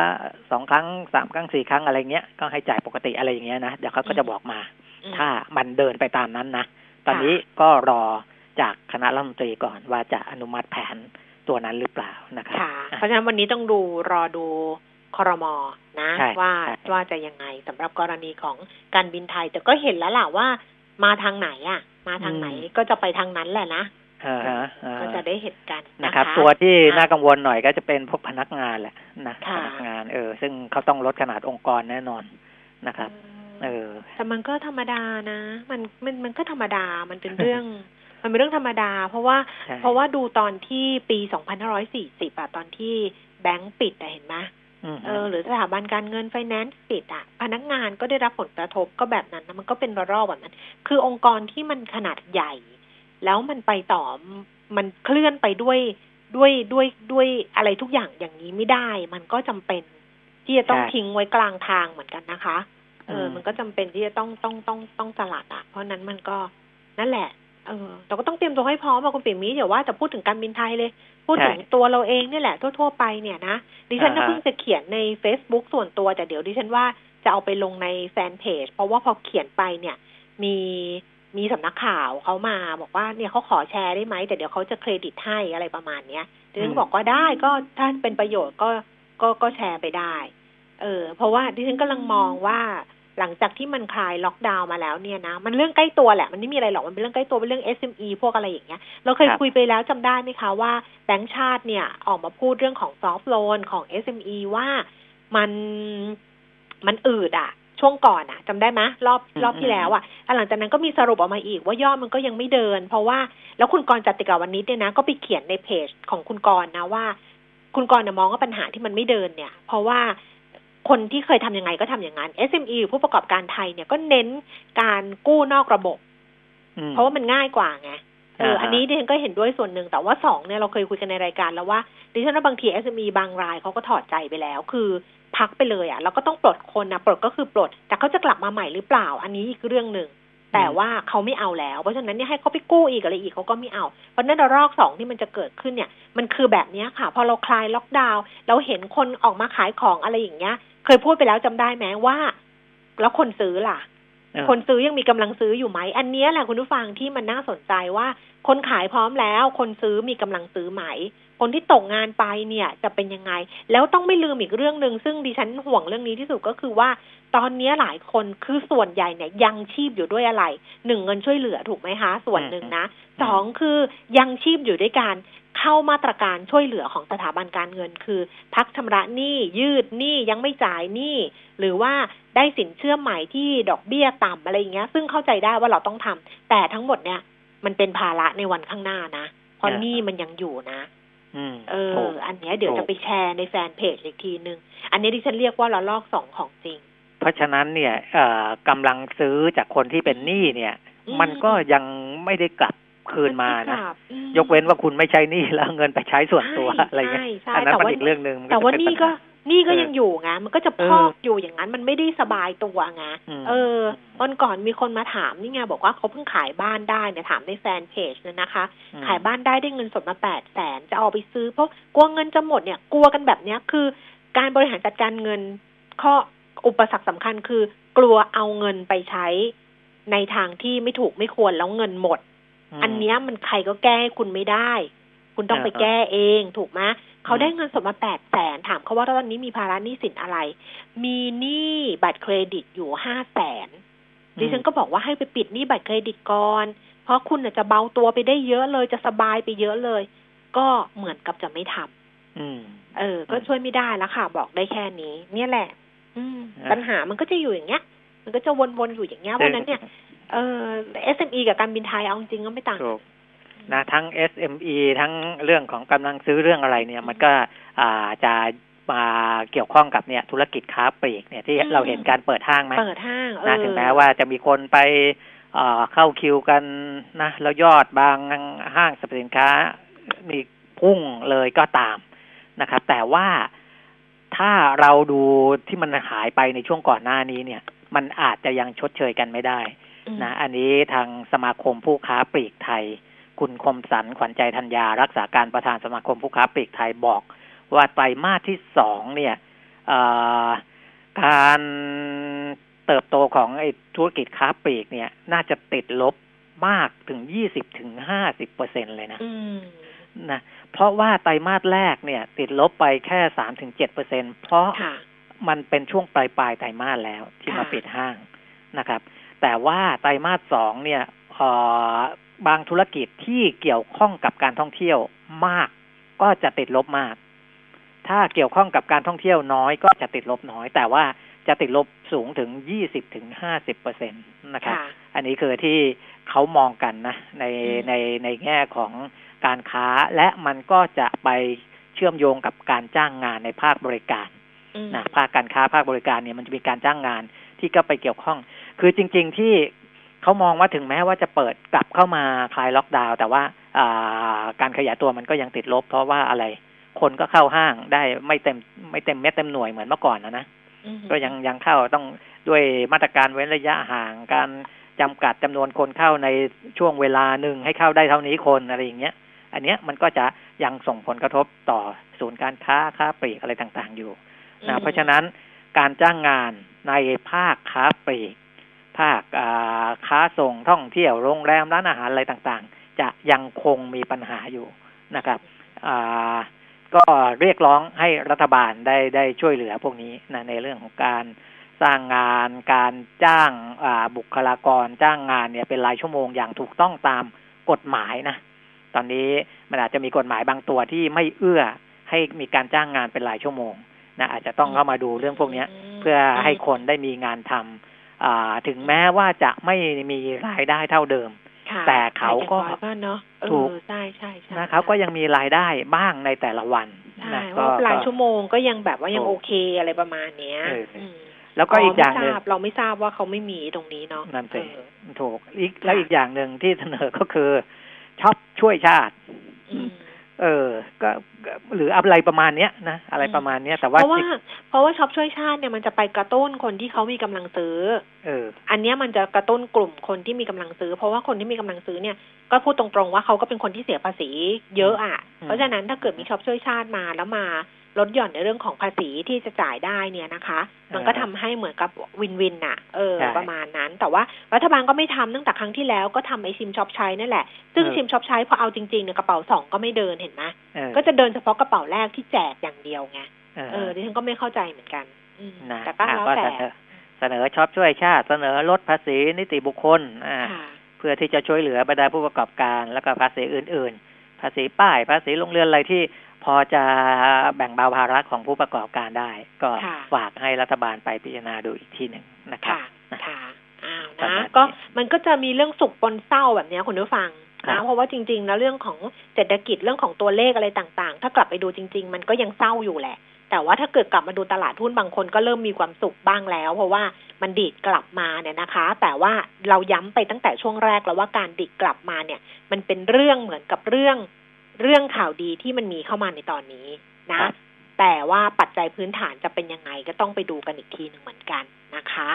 สองครั้งสามครั้งสี่ครั้งอะไรเงี้ยก็ให้จ่ายปกติอะไรอย่างเงี้ยนะเดี๋ยวเขาก็จะบอกมา ถ้ามันเดินไปตามนั้นนะตอนนี้ก็รอ จากคณะรัฐมนตรีก่อนว่าจะอนุมัติแผนตัวนั้นหรือเปล่านะครับเพราะฉะนั้นวันนี้ต้องดูรอดูคอรมอนะว่าว่าจะยังไงสำหรับกรณีของการบินไทย แต่ก็เห็นแล้วล่ะว่า มาทางไหนอะ มาทางไหนก็จะไปทางนั้นแหละนะก็จะได้เห็นกันนะครับ ตัวที่น่ากังวลหน่อยก็จะเป็นพวกพนักงานแหละนะพนักงานเออ ซึ่งเขาต้องลดขนาดองค์กรแน่นอนนะครับ เออ แต่มันก็ธรรมดานะ มันมันมันก็ธรรมดามันเป็นเรื่อง มันเป็นเรื่องธรรมดา เพราะว่าเพราะว่าดูตอนที่ปีสองพันห้าร้อยสี่สิบอะตอนที่แบงก์ปิดอะเห็นไหมเออหรือสถาบันการเงินไฟแนนซ์ปิดอะพนักงานก็ได้รับผลกระทบก็แบบนั้นนะมันก็เป็นระลอกแบบนั้น คือองค์กรที่มันขนาดใหญ่ แล้วมันไปต่อมันเคลื่อนไปด้วยด้วยด้วยด้วยอะไรทุกอย่างอย่างนี้ไม่ได้ มันก็จำเป็นที่จะต้องทิ้งไว้กลางทางเหมือนกันนะคะ เออ มันก็จำเป็นที่จะต้องต้องต้องต้องสลัดอะ เพราะนั้นมันก็นั่นแหละ เออเราก็ต้องเตรียมตัวให้พร้อมอะคุณปิ่มมีเดี๋ยวว่าจะพูดถึงการบินไทยเลย พูดถึงตัวเราเองนี่แหละทั่วๆไปเนี่ยนะดิฉันก็เพิ่งจะเขียนใน Facebook ส่วนตัวแต่เดี๋ยวดิฉันว่าจะเอาไปลงในแฟนเพจเพราะว่าพอเขียนไปเนี่ย มีมีสำนักข่าวเขามาบอกว่าเนี่ยเขาขอแชร์ได้ไหมแต่เดี๋ยวเขาจะเครดิตให้อะไรประมาณเนี้ยดิฉันบอกว่าได้ก็ถ้าเป็นประโยชน์ก็ก็ก็แชร์ไปได้ เออ เพราะว่าดิฉันกำลังมองว่า หลังจากที่มันคลายล็อกดาวน์มาแล้วเนี่ยนะ มันเรื่องใกล้ตัวแหละ มันไม่มีอะไรหรอก มันเป็นเรื่องใกล้ตัว เป็นเรื่อง SME พวกอะไรอย่างเงี้ย เราเคยคุยไปแล้วจำได้ไหมคะว่าแบงก์ชาติเนี่ยออกมาพูดเรื่องของซอฟท์โลนของ SME ว่ามันมันอืดอะช่วงก่อนอะจำได้ไหมรอบรอบที่แล้วอะหลังจากนั้นก็มีสรุปออกมาอีกว่ายอดมันก็ยังไม่เดิน เพราะว่าแล้วคุณกรจัติกาวันนี้เนี่ยนะ ก็ไปเขียนในเพจของคุณกรนะว่า คุณกรเนี่ยมองว่าปัญหาที่มันไม่เดินเนี่ย เพราะว่า คนที่เคยทำยังไงก็ทำอย่างนั้น SME ผู้ประกอบการไทยเนี่ยก็เน้นการกู้นอกระบบ เพราะว่ามันง่ายกว่าไงเอออันนี้ดิฉันก็เห็นด้วยส่วนหนึ่งแต่ว่าสองเนี่ยเราเคยคุยกันในรายการแล้วว่าดิฉันว่าบางที SME บางรายเขาก็ถอดใจไปแล้ว คือพักไปเลยอะ แล้วก็ต้องปลดคนนะปลดก็คือปลด แต่เขาจะกลับมาใหม่หรือเปล่า อันนี้อีกเรื่องหนึ่งแต่ว่าเขาไม่เอาแล้ว เพราะฉะนั้นเนี่ยให้เขาไปกู้อีกอะไรอีกเขาก็ไม่เอา เพราะนั้นรอกสองที่มันจะเกิดขึ้นเนี่ย มันคือแบบนี้ค่ะ พอเราคลายล็อกดาวน์เราเห็นคนออกมาขายของอะไรอย่างเงี้ย เคยพูดไปแล้วจำได้ไหมว่า แล้วคนซื้อล่ะ คนซื้อยังมีกำลังซื้ออยู่ไหม อันนี้แหละคุณผู้ฟังที่มันน่าสนใจว่า คนขายพร้อมแล้ว คนซื้อมีกำลังซื้อไหม คนที่ตกงานไปเนี่ย จะเป็นยังไง แล้วต้องไม่ลืมอีกเรื่องหนึ่งซึ่งดิฉันห่วงเรื่องนี้ที่สุดก็คือว่า ตอนนี้หลายคนคือส่วนใหญ่เนี่ยยังชีพอยู่ด้วยอะไรหนึ่งเงินช่วยเหลือถูกไหมคะส่วนหนึ่งนะสองคือยังชีพอยู่ด้วยการ เข้ามาตรการช่วยเหลือของสถาบันการเงิน คือพักชำระหนี้ยืดหนี้ยังไม่จ่ายหนี้หรือว่าได้สินเชื่อใหม่ที่ดอกเบี้ยต่ำอะไรอย่างเงี้ย ซึ่งเข้าใจได้ว่าเราต้องทำแต่ทั้งหมดเนี่ย มันเป็นภาระในวันข้างหน้านะเพราะหนี้มันยังอยู่นะเออ อันเนี้ยเดี๋ยวจะไปแชร์ในแฟนเพจอีกทีนึง อันนี้ที่ฉันเรียกว่าเราลอกสองของจริง เพราะฉะนั้นเนี่ยกำลังซื้อจากคนที่เป็นหนี้เนี่ย มันก็ยังไม่ได้กลับ คืนมานะยกเว้นว่าคุณไม่ใช้นี่แล้วเงินไปใช้ส่วนตัวอะไรเงี้ยอันนั้นมันอีกเรื่องหนึ่งแต่ว่านี่ก็นี่ก็ยังอยู่ไงมันก็จะพอกอยู่อย่างนั้นมันไม่ได้สบายตัวไงอืมเออวันก่อนมีคนมาถามนี่ไงบอกว่าเขาเพิ่งขายบ้านได้เนี่ยถามในแฟนเพจเนี่ยนะคะอืมขายบ้านได้ได้เงินสดมาแปดแสนจะเอาไปซื้อเพราะกลัวเงินจะหมดเนี่ยกลัวกันแบบเนี้ยคือ การบริหารจัดการเงิน ข้ออุปสรรคสำคัญคือ กลัวเอาเงินไปใช้ในทางที่ไม่ถูกไม่ควรแล้วเงินหมดม อันเนี้ยมันใครก็แก้ให้คุณไม่ได้ คุณต้องอ่าไปแก้เองถูกไหมเขาอืมได้เงินสดมาแปดแสนถามเขาว่าตอนนี้มีภาระหนี้สินอะไร มีหนี้บัตรเครดิตอยู่ห้าแสนดิฉันก็บอกว่าให้ไปปิดหนี้บัตรเครดิตก่อน เพราะคุณน่ะจะเบาตัวไปได้เยอะเลยจะสบายไปเยอะเลย ก็เหมือนกับจะไม่ทำอืมเออ ก็ช่วยไม่ได้แล้วค่ะ บอกได้แค่นี้ เนี่ยแหละ อืมอ่าปัญหามันก็จะอยู่อย่างเงี้ย มันก็จะวนๆอยู่อย่างเงี้ยเพราะฉะนั้นเนี่ย เออ SME กับการบินไทยเอาจริงๆก็ไม่ต่างถูกนะทั้ง SME ทั้งเรื่องของกำลังซื้อเรื่องอะไรเนี่ย มันก็อ่าจะมาเกี่ยวข้องกับเนี่ยธุรกิจค้าปลีกเนี่ยที่อืมเราเห็นการเปิดห้างไหมเปิดห้างเอนะอถึงแม้ว่าจะมีคนไปเอ่อเข้าคิวกันนะแล้วยอดบางห้างสรรพสินค้ามีพุ่งเลยก็ตามนะครับ แต่ว่าถ้าเราดูที่มันหายไปในช่วงก่อนหน้านี้เนี่ย มันอาจจะยังชดเชยกันไม่ได้อืม นะอันนี้ทางสมาคมผู้ค้าปลีกไทย คุณคมสันขวัญใจธัญญารักษาการประธานสมาคมผู้ค้าปลีกไทยบอก ว่าไตรมาสที่สองเนี่ยเอ่อการเติบโตของไอ้ธุรกิจค้าปลีกเนี่ย น่าจะติดลบมากถึงยี่สิบถึงห้าสิบเปอร์เซ็นเลยนะอืมนะเพราะว่าไตรมาสแรกเนี่ย ติดลบไปแค่สามถึงเจ็ดเปอร์เซ็นเพราะค่ะมันเป็นช่วงปลายปลายๆไตรมาสแล้วที่มาค่ะปิดห้างนะครับ แต่ว่าไตรมาสสองเนี่ยเอ่อบางธุรกิจที่เกี่ยวข้องกับการท่องเที่ยวมากก็จะติดลบมาก ถ้าเกี่ยวข้องกับการท่องเที่ยวน้อยก็จะติดลบน้อย แต่ว่าจะติดลบสูงถึงยี่สิบถึงห้าสิบเปอร์เซ็นตนะครับค่ะอันนี้คือที่เขามองกันนะ ในอืมในในแง่ของการค้าและมันก็จะไปเชื่อมโยงกับการจ้างงานในภาคบริการอืมนะภาคการค้าภาคบริการเนี่ยมันจะมีการจ้างงานที่ก็ไปเกี่ยวข้อง คือจริง ๆที่เขามองว่าถึงแม้ว่าจะเปิดกลับเข้ามาคลายล็อกดาวน์แต่ว่าอ่าการขยายตัวมันก็ยังติดลบ เพราะว่าอะไร คนก็เข้าห้างได้ไม่เต็มไม่เต็มเม็ดเต็มหน่วยเหมือนเมื่อก่อนนะนะอืมก็ยังยังเข้าต้องด้วยมาตรการเว้นระยะห่างการจำกัดจำนวนคนเข้าในช่วงเวลาหนึ่งให้เข้าได้เท่านี้คนอะไรอย่างเงี้ย อันเนี้ยมันก็จะยังส่งผลกระทบต่อศูนย์การค้าค้าปลีกอะไรต่างๆอยู่นะเพราะฉะนั้นการจ้างงานในภาคค้าปลีก ภาคค้าส่งท่องเที่ยวโรงแรมร้านอาหารอะไรต่างๆ จะยังคงมีปัญหาอยู่นะครับก็เรียกร้องให้รัฐบาลได้ได้ช่วยเหลือพวกนี้นะในเรื่องของการสร้างงานการจ้างาบุคลากรจ้างงานเนี่ยเป็นรายชั่วโมงอย่างถูกต้องตามกฎหมายนะ ตอนนี้มันอาจจะมีกฎหมายบางตัวที่ไม่เอื้อให้มีการจ้างงานเป็นรายชั่วโมงนะอาจจะต้องเข้ามาดูเรื่องพวกนี้เพื่อให้คนได้มีงานทำอ่า ถึงแม้ว่าจะไม่มีรายได้เท่าเดิมค่ะแต่เขาก็แต่อย่างน้อยเนาะเออถูกใช่ใช่ใช่นะเขาก็ยังมีรายได้บ้างในแต่ละวันใช่นะเพก็ราะรายก็ชั่วโมงก็ยังแบบว่ายังถูกโอเคอะไรประมาณเนี้ยเอออืมแล้วก็อีกอย่างหนึ่งไม่ทราบเราไม่ทราบว่าเขาไม่มีตรงนี้เนาะนั่นสิเออถูกอีกแล้วอีกอย่างหนึ่งที่เสนอก็คือชอบช่วยชาติอืม เออก็ก็หรืออะไรประมาณเนี้ยนะอะไรประมาณเนี้ย แต่ว่าเพราะว่าเพราะว่าช็อปช่วยชาติเนี่ยมันจะไปกระตุ้นคนที่เขามีกำลังซื้อ เออ อันเนี้ยมันจะกระตุ้นกลุ่มคนที่มีกำลังซื้อ เพราะว่าคนที่มีกำลังซื้อเนี่ยก็พูดตรงๆว่าเขาก็เป็นคนที่เสียภาษีเยอะอะอืมเพราะฉะนั้นถ้าเกิดมีช็อปช่วยชาติมาแล้วมา ลดหย่อนในเรื่องของภาษีที่จะจ่ายได้เนี่ยนะคะ มันก็ทำให้เหมือนกับ win-win น่ะ เออใช่ประมาณนั้น แต่ว่ารัฐบาลก็ไม่ทำตั้งแต่ครั้งที่แล้วก็ทำไอ้ชิมช้อปใช้นั่นแหละ ซึ่งเออชิมช็อปใช้พอเอาจริงๆเนี่ยกระเป๋าสองก็ไม่เดินเห็นไหมเออก็จะเดินเฉพาะกระเป๋าแรกที่แจกอย่างเดียวไง เออเออดิฉันก็ไม่เข้าใจเหมือนกันอืมนะแต่ก็อะแล้วก็แต่เสนอเสนอชอบช่วยชาติ เสนอลดภาษีนิติบุคคลอ่าค่ะเพื่อที่จะช่วยเหลือบรรดาผู้ประกอบการ แล้วก็ภาษีอื่น ๆ ภาษีป้าย ภาษีโรงเรือนอะไรที่ พอจะแบ่งเบาภาระของผู้ประกอบการได้ ก็ค่ะฝากให้รัฐบาลไปพิจารณาดูอีกทีหนึ่งนะครับค่ะค่ะอ้าวประนะมาณนี้ก็มันก็จะมีเรื่องสุขปนเศร้าแบบเนี้ยคุณผู้ฟังครันะบเพราะว่าจริงๆแล้วเรื่องของเศรษฐกิจเรื่องของตัวเลขอะไรต่างๆ ถ้ากลับไปดูจริง ๆ มันก็ยังเศร้าอยู่แหละ แต่ว่าถ้าเกิดกลับมาดูตลาดหุ้นบางคนก็เริ่มมีความสุขบ้างแล้ว เพราะว่ามันดีดกลับมาเนี่ยนะคะ แต่ว่าเราย้ำไปตั้งแต่ช่วงแรกแล้วว่าการดีดกลับมาเนี่ย มันเป็นเรื่องเหมือนกับเรื่อง เรื่องข่าวดีที่มันมีเข้ามาในตอนนี้นะครับแต่ว่าปัจจัยพื้นฐานจะเป็นยังไงก็ต้องไปดูกันอีกทีหนึ่งเหมือนกันนะคะ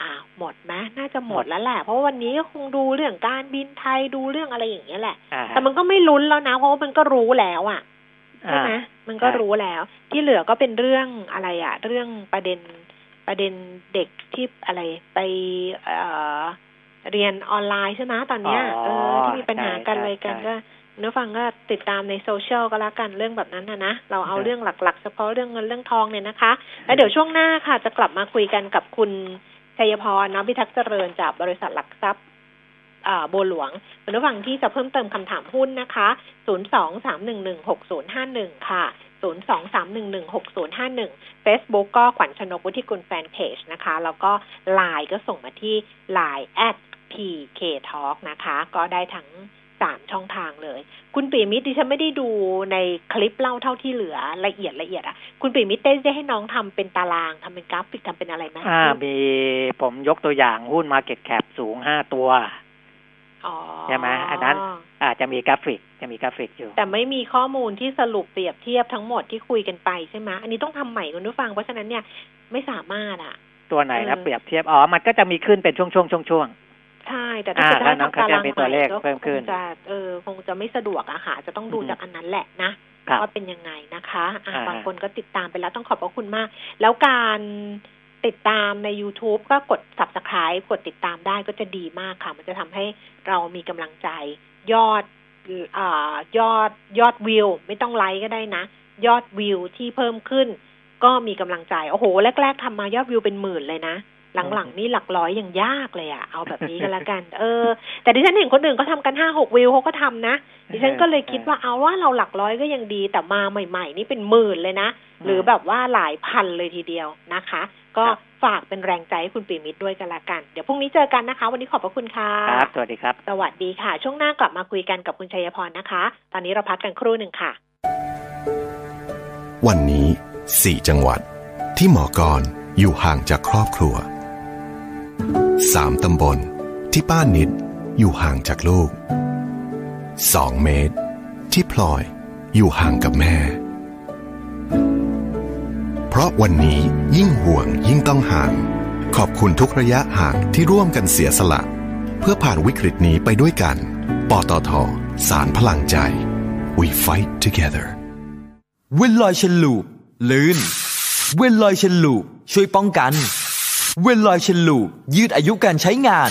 อ่าหมดไหมน่าจะหมดแล้วแหละเพราะวันนี้ก็คงดูเรื่องการบินไทยดูเรื่องอะไรอย่างเงี้ยแหละอ่าแต่มันก็ไม่ลุ้นแล้วนะ เพราะว่ามันก็รู้แล้วอะใช่ไหมอ่ามันก็ใช่รู้แล้ว ที่เหลือก็เป็นเรื่องอะไรอะ เรื่องประเด็นประเด็นเด็กที่อะไรไปเอ่อเรียนออนไลน์ใช่ไหมตอนเนี้ยเออที่มีปัญหากันอะไรกันก็ เนื้อฟังก็ติดตามในโซเชียลก็แล้วกันเรื่องแบบนั้นนะนะ เราเอาเรื่องหลักๆ เฉพาะเรื่องเงินเรื่องทองเนี่ยนะคะ แล้วเดี๋ยวช่วงหน้าค่ะจะกลับมาคุยกันกับคุณชัยพรนะพิทักษ์เจริญจากบริษัทหลักทรัพย์อ่าบัวหลวงเป็นระหว่างที่จะเพิ่มเติมคำถามหุ้นนะคะ 023116051 ค่ะ 023116051 Facebook ก็ขวัญชนกวุฒิกุลแฟนเพจนะคะ แล้วก็ Line ก็ส่งมาที่ Line at pk talk นะคะ ก็ได้ทั้ง สามช่องทางเลย คุณปีมิตรดิฉันไม่ได้ดูในคลิปเล่าเท่าที่เหลือละเอียดละเอียดอะ คุณปีมิตรได้ได้ให้น้องทำเป็นตารางทำเป็นกราฟิกทำเป็นอะไรไหมอ่ามีผมยกตัวอย่างหุ้น Market Cap สูงห้าตัวอ๋อใช่ไหมอันนั้นอาจจะมีกราฟิกจะมีกราฟิกอยู่ แต่ไม่มีข้อมูลที่สรุปเปรียบเทียบทั้งหมดที่คุยกันไปใช่ไหมอันนี้ต้องทำใหม่คุณผู้ฟังเพราะฉะนั้นเนี่ยไม่สามารถอะ ตัวไหนนะเออเปรียบเทียบอ๋อมันก็จะมีขึ้นเป็นช่วงช่วงช่วงช่วง ใช่ แต่ถ้าจะอ่าได้แล้วน้องทำตารางก็จะมีตัวเลขใหม่ก็เพิ่มขึ้นคงจะเออคงจะไม่สะดวกอะค่ะจะต้องดูอืมจากอันนั้นแหละนะครับว่าเป็นยังไงนะคะอะอ่าบางคนก็ติดตามไปแล้วต้องขอบพระคุณมาก แล้วการติดตามใน YouTube ก็กด subscribe กดติดตามได้ก็จะดีมากค่ะ มันจะทำให้เรามีกำลังใจ ยอดอ่ายอดยอดวิว ไม่ต้องไลค์ก็ได้นะ ยอดวิวที่เพิ่มขึ้น ก็มีกำลังใจ โอ้โห แรก ๆทำมายอดวิวเป็นหมื่นเลยนะ หลังๆนี่หลักร้อยยังยากเลยอะเอาแบบนี้ก็แล้วกัน เออ แต่ดิฉันเห็นคนอื่นก็ทำกันห้าหกวิวเขาก็ทำนะดิฉันก็เลยคิดว่าเอาว่าเราหลักร้อยก็ยังดี แต่มาใหม่ ๆ นี่เป็นหมื่นเลยนะ หรือแบบว่าหลายพันเลยทีเดียวนะคะ ก็ฝากเป็นแรงใจให้คุณปีมิตรด้วยกันละกัน เดี๋ยวพรุ่งนี้เจอกันนะคะ วันนี้ขอบพระคุณค่ะครับสวัสดีครับ สวัสดีค่ะ ช่วงหน้ากลับมาคุยกันกับคุณชัยพรนะคะ ตอนนี้เราพักกันครู่หนึ่งค่ะ วันนี้สี่จังหวัดที่หมอกรอยู่ห่างจากครอบครัว สามตำบลที่ป้านิดอยู่ห่างจากลูกสองเมตร ที่พลอยอยู่ห่างกับแม่ เพราะวันนี้ยิ่งห่วงยิ่งต้องห่าง ขอบคุณทุกระยะห่างที่ร่วมกันเสียสละ เพื่อผ่านวิกฤตนี้ไปด้วยกัน ปตทสารพลังใจ we fight together เวนลอยฉลูปลื่น Veloil Chain Lube ช่วยป้องกัน Veloil Chain Lube ยืดอายุการใช้งาน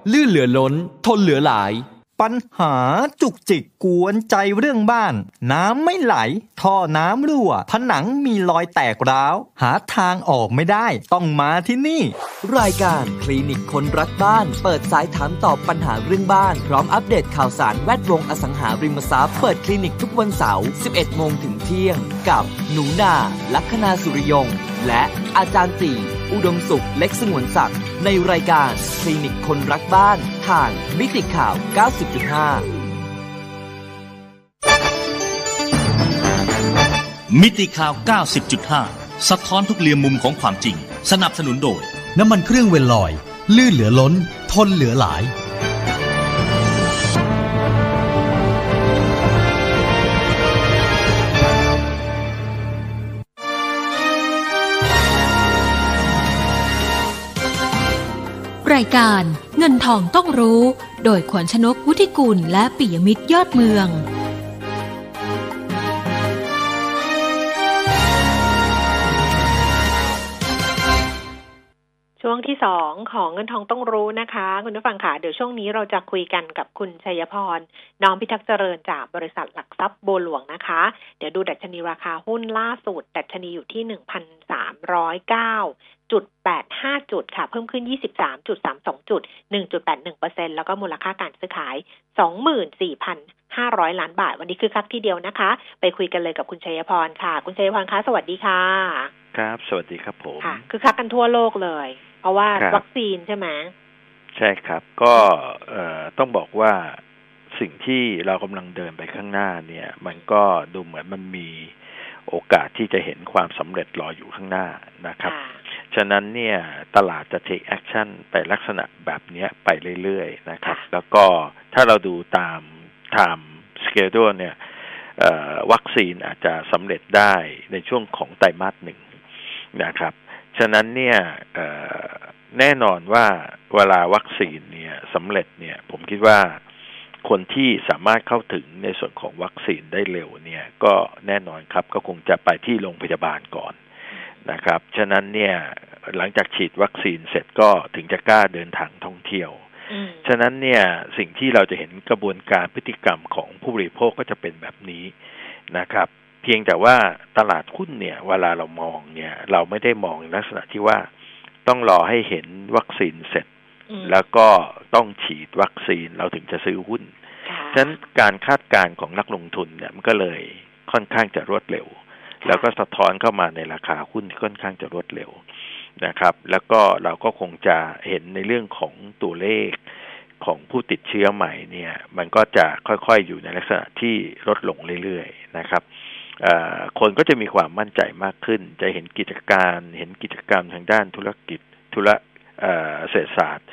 ลื่นเหลือล้น ทนเหลือหลาย ปัญหาจุกจิกกวนใจเรื่องบ้าน น้ำไม่ไหล ท่อน้ำรั่ว ผนังมีรอยแตกร้าว หาทางออกไม่ได้ ต้องมาที่นี่ รายการคลินิกคนรักบ้าน เปิดสายถามตอบปัญหาเรื่องบ้าน พร้อมอัปเดตข่าวสารแวดวงอสังหาริมทรัพย์เปิดคลินิกทุกวันเสาร์ 11 โมงถึงเที่ยง กับหนูนาลัคนาสุริยง และอาจารย์ตีอุดมสุขเล็กสงวนศักดิ์ในรายการคลินิกคนรักบ้านทางมิติข่าว 90.5 มิติข่าว 90.5 สะท้อนทุกเรียมมุมของความจริง สนับสนุนโดย น้ำมันเครื่องเวลลอย ลื่นเหลือล้น ทนเหลือหลายายการเงินทองต้องรู้ โดยขวัญชนกวุฒิกุลและปิยมิตรยอดเมือง ช่วงที่สองของเงินทองต้องรู้นะคะ คุณผู้ฟังค่ะเดี๋ยวช่วงนี้เราจะคุยกันกับคุณชัยพร น้องพิทักษ์เจริญจากบริษัทหลักทรัพย์บัวหลวงนะคะ เดี๋ยวดูดัชนีราคาหุ้นล่าสุด ดัชนีอยู่ที่หนึ่งพันสามร้อยเก้า 1.85 จุดค่ะ เพิ่มขึ้น 23.32 จุด 1.81%แล้วก็มูลค่าการซื้อขาย 24,500 ล้านบาท วันนี้คือคักที่เดียวนะคะ ไปคุยกันเลยกับคุณชัยพรค่ะ คุณชัยพรคะ สวัสดีค่ะ ครับ สวัสดีครับผม ค่ะ คือคักกันทั่วโลกเลย เพราะว่าครับวัคซีนใช่ไหม ใช่ครับ ก็เอ่อต้องบอกว่าสิ่งที่เรากำลังเดินไปข้างหน้าเนี่ย มันก็ดูเหมือนมันมีโอกาสที่จะเห็นความสำเร็จรออยู่ข้างหน้านะครับค่ะ ฉะนั้นเนี่ยตลาดจะ take action ไปลักษณะแบบเนี้ยไปเรื่อยๆนะครับ แล้วก็ถ้าเราดูตาม time schedule เนี่ยเอ่อวัคซีนอาจจะสำเร็จได้ในช่วงของไตรมาสหนึ่งนะครับ ฉะนั้นเนี่ยเอ่อแน่นอนว่าเวลาวัคซีนเนี่ยสำเร็จเนี่ยผมคิดว่าคนที่สามารถเข้าถึงในส่วนของวัคซีนได้เร็วเนี่ย ก็แน่นอนครับก็คงจะไปที่โรงพยาบาลก่อน นะครับ ฉะนั้นเนี่ยหลังจากฉีดวัคซีนเสร็จก็ถึงจะกล้าเดินทางท่องเที่ยวอืมฉะนั้นเนี่ยสิ่งที่เราจะเห็นกระบวนการพฤติกรรมของผู้บริโภคก็จะเป็นแบบนี้นะครับ เพียงแต่ว่าตลาดหุ้นเนี่ย เวลาเรามองเนี่ย เราไม่ได้มองในลักษณะที่ว่าต้องรอให้เห็นวัคซีนเสร็จอืมแล้วก็ต้องฉีดวัคซีนเราถึงจะซื้อหุ้นค่ะฉะนั้นการคาดการณ์ของนักลงทุนเนี่ยมันก็เลยค่อนข้างจะรวดเร็ว แล้วก็สะท้อนเข้ามาในราคาหุ้นค่อนข้างจะรวดเร็วนะครับ แล้วก็เราก็คงจะเห็นในเรื่องของตัวเลขของผู้ติดเชื้อใหม่เนี่ย มันก็จะค่อยๆอยู่ในลักษณะที่ลดลงเรื่อยๆนะครับคนก็จะมีความมั่นใจมากขึ้น จะเห็นกิจการ เห็นกิจกรรมทางด้านธุรกิจธุรเอ่อเศรษฐศาสตร์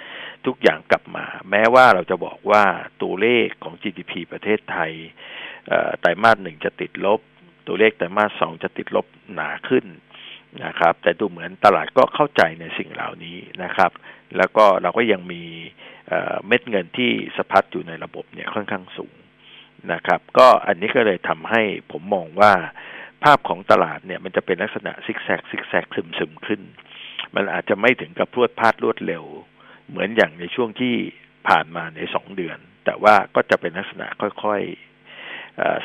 ทุกอย่างกลับมา แม้ว่าเราจะบอกว่าตัวเลขของ GDP ประเทศไทยไตรมาสหนึ่งจะติดลบ ตัวเลขไตรมาสองจะติดลบหนาขึ้นนะครับ แต่ดูเหมือนตลาดก็เข้าใจในสิ่งเหล่านี้นะครับ แล้วก็เราก็ยังมีเม็ดเงินที่สะพัดอยู่ในระบบเนี่ยค่อนข้างสูงนะครับ ก็อันนี้ก็เลยทำให้ผมมองว่าภาพของตลาดเนี่ยมันจะเป็นลักษณะซิกแซกซิกแซกซึมซึมขึ้น มันอาจจะไม่ถึงกับพรวดพลาดรวดเร็ว เหมือนอย่างในช่วงที่ผ่านมาในสองเดือน แต่ว่าก็จะเป็นลักษณะค่อยๆเอ่อ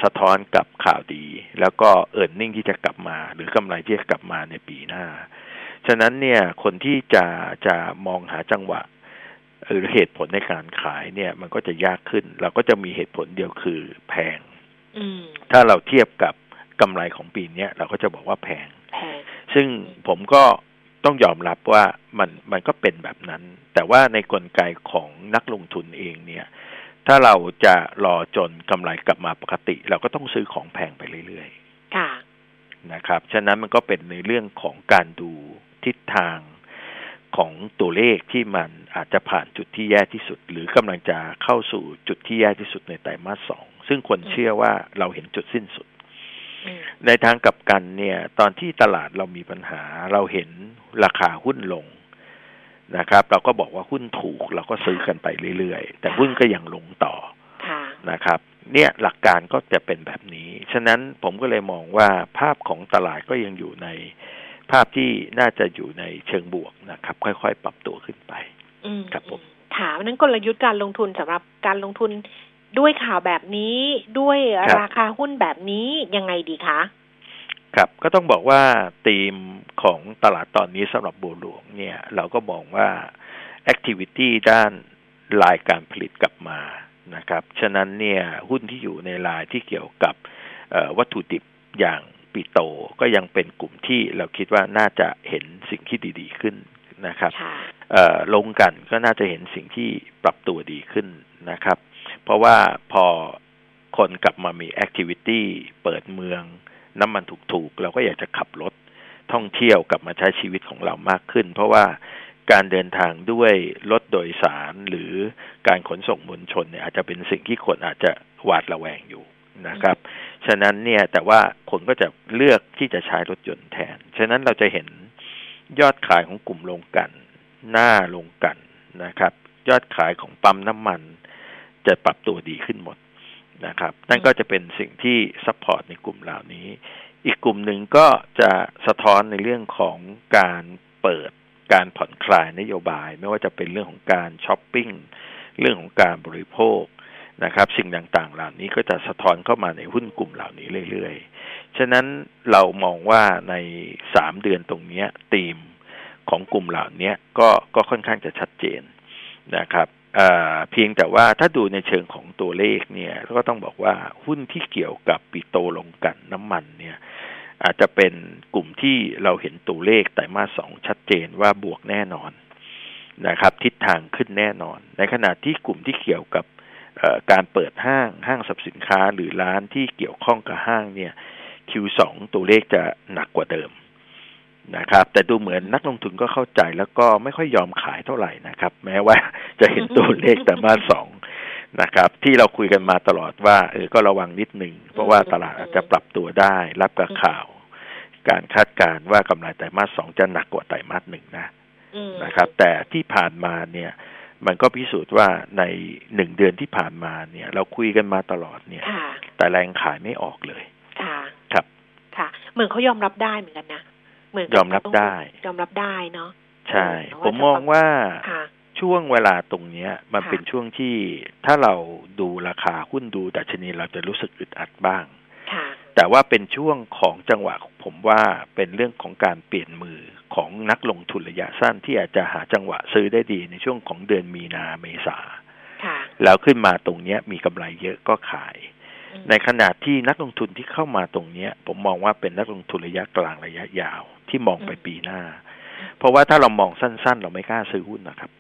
สะท้อนกับข่าวดี แล้วก็ earning ที่จะกลับมา หรือกำไรที่จะกลับมาในปีหน้า ฉะนั้นเนี่ยคนที่จะจะมองหาจังหวะหรือเหตุผลในการขายเนี่ย มันก็จะยากขึ้น เราก็จะมีเหตุผลเดียวคือแพงอืมถ้าเราเทียบกับกำไรของปีเนี้ยเราก็จะบอกว่าแพงแพง ซึ่งผมก็ต้องยอมรับว่ามันมันก็เป็นแบบนั้น แต่ว่าในกลไกของนักลงทุนเองเนี่ย ถ้าเราจะรอจนกำไรกลับมาปกติ เราก็ต้องซื้อของแพงไปเรื่อยค่ะๆนะครับ ฉะนั้นมันก็เป็นในเรื่องของการดูทิศทางของตัวเลขที่มันอาจจะผ่านจุดที่แย่ที่สุด หรือกำลังจะเข้าสู่จุดที่แย่ที่สุดในไตรมาสสองซึ่งคนเชื่อว่าเราเห็นจุดสิ้นสุดอืมในทางกลับกันเนี่ย ตอนที่ตลาดเรามีปัญหาเราเห็นราคาหุ้นลง นะครับ เราก็บอกว่าหุ้นถูกเราก็ซื้อกันไปเรื่อยๆ แต่หุ้นก็ยังลงต่อค่ะนะครับ เนี่ยหลักการก็จะเป็นแบบนี้ ฉะนั้นผมก็เลยมองว่าภาพของตลาดก็ยังอยู่ในภาพที่น่าจะอยู่ในเชิงบวกนะครับ ค่อยๆ ปรับตัวขึ้นไปอืมครับผมค่ะวันนั้นกลยุทธ์การลงทุนสำหรับการลงทุนด้วยข่าวแบบนี้ด้วยราคาหุ้นแบบนี้ยังไงดีคะ ครับก็ต้องบอกว่าธีมของตลาดตอนนี้สำหรับบัวหลวงเนี่ย เราก็มองว่า activity ด้านลายการผลิตกลับมานะครับ ฉะนั้นเนี่ยหุ้นที่อยู่ในลายที่เกี่ยวกับเอ่อวัตถุดิบอย่างปิโตรก็ยังเป็นกลุ่มที่เราคิดว่าน่าจะเห็นสิ่งที่ดีๆขึ้นนะครับค่ะเอ่อลงกันก็น่าจะเห็นสิ่งที่ปรับตัวดีขึ้นนะครับ เพราะว่าพอคนกลับมามีแอคทิวิตี้เปิดเมือง น้ำมันถูกๆ เราก็อยากจะขับรถท่องเที่ยวกลับมาใช้ชีวิตของเรามากขึ้น เพราะว่าการเดินทางด้วยรถโดยสารหรือการขนส่งมวลชนเนี่ยอาจจะเป็นสิ่งที่คนอาจจะหวาดระแวงอยู่นะครับ ฉะนั้นเนี่ยแต่ว่าคนก็จะเลือกที่จะใช้รถยนต์แทน ฉะนั้นเราจะเห็นยอดขายของกลุ่มโรงกลั่น หน้าโรงกลั่นนะครับ ยอดขายของปั๊มน้ำมัน จะปรับตัวดีขึ้นหมด นะครับนั่นก็จะเป็นสิ่งที่ support ในกลุ่มเหล่านี้ อีกกลุ่มหนึ่งก็จะสะท้อนในเรื่องของการเปิดการผ่อนคลายนโยบาย ไม่ว่าจะเป็นเรื่องของการช้อปปิ้งเรื่องของการบริโภคนะครับ สิ่งต่างๆ เหล่านี้ก็จะสะท้อนเข้ามาในหุ้นกลุ่มเหล่านี้เรื่อยๆ ฉะนั้นเรามองว่าในสามเดือนตรงนี้ธีมของกลุ่มเหล่านี้ก็ก็ค่อนข้างจะชัดเจนนะครับ เพียงแต่ว่าถ้าดูในเชิงของตัวเลขเนี่ยก็ต้องบอกว่าหุ้นที่เกี่ยวกับปิโตลงกันน้ำมันเนี่ยอาจจะเป็นกลุ่มที่เราเห็นตัวเลขไตรมาสสองชัดเจนว่าบวกแน่นอนนะครับ ทิศทางขึ้นแน่นอน ในขณะที่กลุ่มที่เกี่ยวกับการเปิดห้างห้างสรรพสินค้าหรือร้านที่เกี่ยวข้องกับห้างเนี่ย Q2 ตัวเลขจะหนักกว่าเดิม นะครับ แต่ดูเหมือนนักลงทุนก็เข้าใจแล้วก็ไม่ค่อยยอมขายเท่าไหร่นะครับ แม้ว่าจะเห็นตัวเลขแต่มาสองนะครับ ที่เราคุยกันมาตลอดว่าเออก็ระวังนิดหนึ่งเพราะว่าตลาดอาจจะปรับตัวได้ รับกับข่าว การคาดการณ์ว่ากำไรไตรมาสสองจะหนักกว่าไตรมาสหนึ่งนะนะครับ แต่ที่ผ่านมาเนี่ย มันก็พิสูจน์ว่าในหนึ่งเดือนที่ผ่านมาเนี่ย เราคุยกันมาตลอดเนี่ย แต่แรงขายไม่ออกเลย ค่ะ ครับ ค่ะ เหมือนเขายอมรับได้เหมือนกันนะ เหมือนยอมรับได้ ยอมรับได้เนาะใช่ ผมมองว่าช่วงเวลาตรงเนี้ย มันเป็นช่วงที่ถ้าเราดูราคาหุ้นดูดัชนีเราจะรู้สึกอึดอัดบ้างแต่ว่าเป็นช่วงของจังหวะผมว่าเป็นเรื่องของการเปลี่ยนมือของนักลงทุนระยะสั้นที่อาจจะหาจังหวะซื้อได้ดีในช่วงของเดือนมีนาเมษาแล้วขึ้นมาตรงเนี้ยมีกำไรเยอะก็ขาย ในขณะที่นักลงทุนที่เข้ามาตรงเนี้ย ผมมองว่าเป็นนักลงทุนระยะกลางระยะยาว ที่มองไปปีหน้า เพราะว่าถ้าเรามองสั้น ๆ เราไม่กล้าซื้อหุ้นนะครับ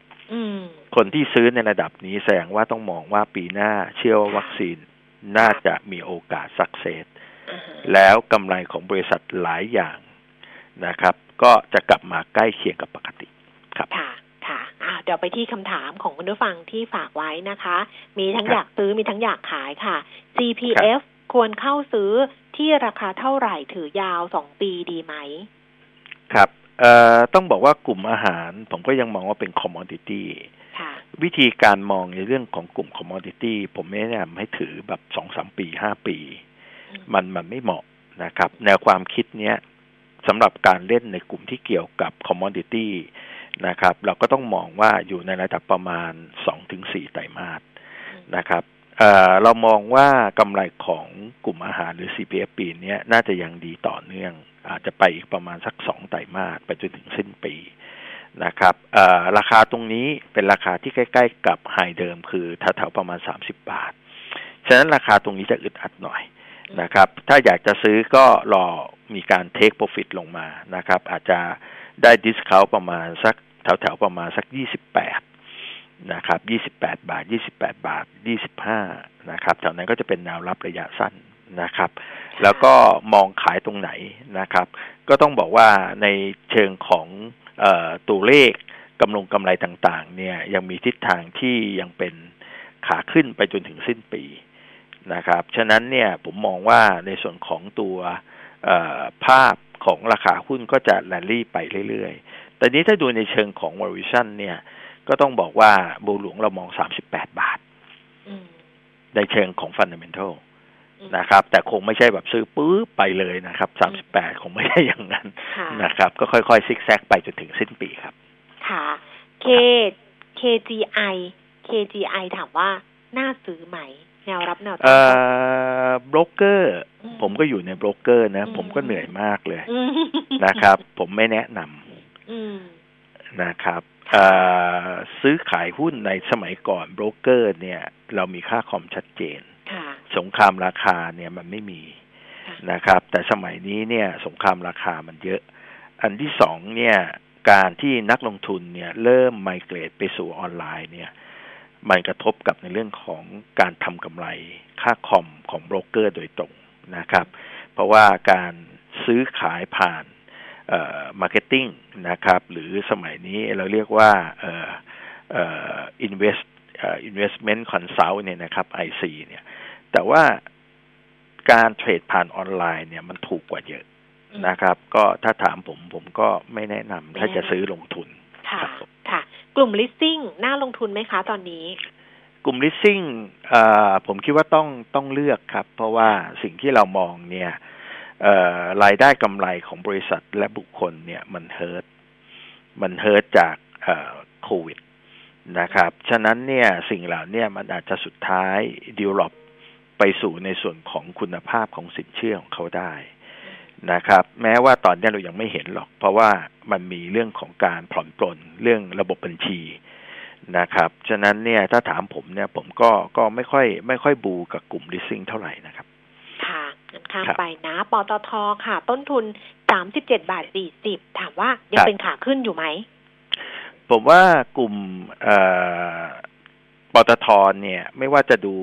คนที่ซื้อในระดับนี้แสดงว่าต้องมองว่าปีหน้าเชื่อว่าวัคซีนน่าจะมีโอกาส success แล้วกำไรของบริษัทหลายอย่างนะครับ ก็จะกลับมาใกล้เคียงกับปกติครับ ค่ะค่ะเดี๋ยวไปที่คำถามของคุณผู้ฟังที่ฝากไว้นะคะ มีทั้งอยากซื้อมีทั้งอยากขายค่ะ CPF ควรเข้าซื้อที่ราคาเท่าไหร่ถือยาวสองปีดีไหม ครับเอ่อต้องบอกว่ากลุ่มอาหาร ผมก็ยังมองว่าเป็น commodityวิธีการมองในเรื่องของกลุ่ม commodity ผมไม่แนะนำให้ถือแบบสองสามปีห้าปี มันมันไม่เหมาะนะครับ แนวความคิดเนี้ยสำหรับการเล่นในกลุ่มที่เกี่ยวกับ commodity นะครับ เราก็ต้องมองว่าอยู่ในระดับประมาณสองถึงสี่ไตรมาสนะครับเรามองว่ากำไรของกลุ่มอาหารหรือ CPF ปีนี้น่าจะยังดีต่อเนื่อง อาจจะไปอีกประมาณสักสองไตรมาสไปจนถึงสิ้นปีนะครับราคาตรงนี้เป็นราคาที่ใกล้ ๆ กับไฮเดิมคือแถวๆประมาณสามสิบบาท ฉะนั้นราคาตรงนี้จะอึดอัดหน่อยนะครับ ถ้าอยากจะซื้อก็รอมีการเทคโปรฟิตลงมานะครับ อาจจะ ได้ดิสคาวประมาณสักแถวๆประมาณสักยี่สิบแปดนะครับยี่สิบแปดบาทยี่สิบแปดบาทยี่สิบห้านะครับแถวนั้นก็จะเป็นแนวรับระยะสั้นนะครับ แล้วก็มองขายตรงไหนนะครับ ก็ต้องบอกว่าในเชิงของอตัวเลขกำลงกำไรต่างๆ เนี่ยยังมีทิศทางที่ยังเป็นขาขึ้นไปจนถึงสิ้นปีนะครับ ฉะนั้นเนี่ยผมมองว่าในส่วนของตัว ภาพของราคาหุ้นก็จะแลนลี่ไปเรื่อยๆ แต่นี้ถ้าดูในเชิงของ valuation เนี่ย ก็ต้องบอกว่าบูหลวงเรามอง 38 บาท ในเชิงของ fundamental นะครับ แต่คงไม่ใช่แบบซื้อปื๊บไปเลยนะครับ 38 คงไม่ใช่อย่างนั้นนะครับ ก็ค่อยๆ ซิกแซกไปจนถึงสิ้นปีครับ ค่ะ K KGI KGI ถามว่าน่าซื้อไหม แนวรับแนวต้านโบรกเกอร์ ผมก็อยู่ในโบรกเกอร์นะ ผมก็เหนื่อยมากเลยนะครับ ผมไม่แนะนำนะครับซื้อขายหุ้นในสมัยก่อนโบรกเกอร์ เนี่ย เรามีค่าคอมชัดเจน สงครามราคาเนี่ยมันไม่มีนะครับ แต่สมัยนี้เนี่ย สงครามราคามันเยอะ อันที่สองเนี่ย การที่นักลงทุนเนี่ย เริ่ม migrate ไปสู่ออนไลน์เนี่ย มันกระทบกับในเรื่องของการทำกำไรค่าคอมของโบรกเกอร์โดยตรงนะครับ เพราะว่าการซื้อขายผ่านเอ่อ marketing นะครับ หรือสมัยนี้เราเรียกว่าเอ่อเอ่อ invest เอ่อ investment consult เนี่ยนะครับ IC เนี่ย แต่ว่าการเทรดผ่านออนไลน์เนี่ยมันถูกกว่าเยอะนะครับ ก็ถ้าถามผมผมก็ไม่แนะนำถ้าจะซื้อลงทุนค่ะ กลุ่ม listing น่าลงทุนไหมคะตอนนี้ กลุ่ม listing ผมคิดว่าต้องต้องเลือกครับ เพราะว่าสิ่งที่เรามองเนี่ยรายได้กำไรของบริษัทและบุคคลเนี่ยมันเฮิร์ตมันเฮิร์ตจากโควิดนะครับ ฉะนั้นเนี่ยสิ่งเหล่านี้มันอาจจะสุดท้ายดิวลอปไปสู่ในส่วนของคุณภาพของสินเชื่อของเขาได้ นะครับ แม้ว่าตอนนี้เรายังไม่เห็นหรอก เพราะว่ามันมีเรื่องของการผ่อนปลนเรื่องระบบบัญชีนะครับ ฉะนั้นเนี่ยถ้าถามผมเนี่ย ผมก็ก็ไม่ค่อย ไม่ค่อยบูกับกลุ่ม leasing เท่าไหร่นะครับ ค่ะงั้นข้ามครับไปนะปตทค่ะ ต้นทุนสามสิบเจ็ดบาทสี่สิบถามว่ายังครับเป็นขาขึ้นอยู่ไหม ผมว่ากลุ่มเอ่อปตทเนี่ย ไม่ว่าจะดู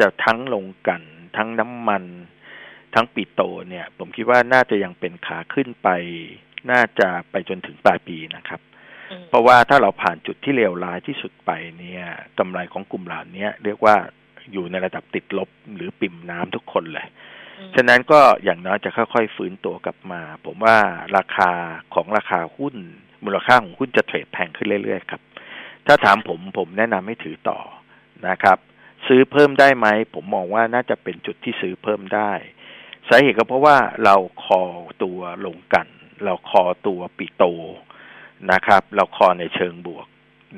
จะทั้งลงกลัน ทั้งน้ำมัน ทั้งปิโตรเนี่ย ผมคิดว่าน่าจะยังเป็นขาขึ้นไป น่าจะไปจนถึงปลายปีนะครับอืมเพราะว่าถ้าเราผ่านจุดที่เลวร้ายที่สุดไปเนี่ยกำไรของกลุ่มเหล่านี้เรียกว่าอยู่ในระดับติดลบหรือปิ่มน้ำทุกคนเลยอืมฉะนั้นก็อย่างน้อยจะค่อยๆฟื้นตัวกลับมา ผมว่าราคาของราคาหุ้น มูลค่าของหุ้นจะเทรดแพงขึ้นเรื่อยๆครับ ถ้าถามผมผมแนะนำให้ถือต่อนะครับ ซื้อเพิ่มได้ไหม ผมมองว่าน่าจะเป็นจุดที่ซื้อเพิ่มได้ สาเหตุก็เพราะว่าเราคอตัวลงกัน เราคอตัวปิโตนะครับ เราคอในเชิงบวก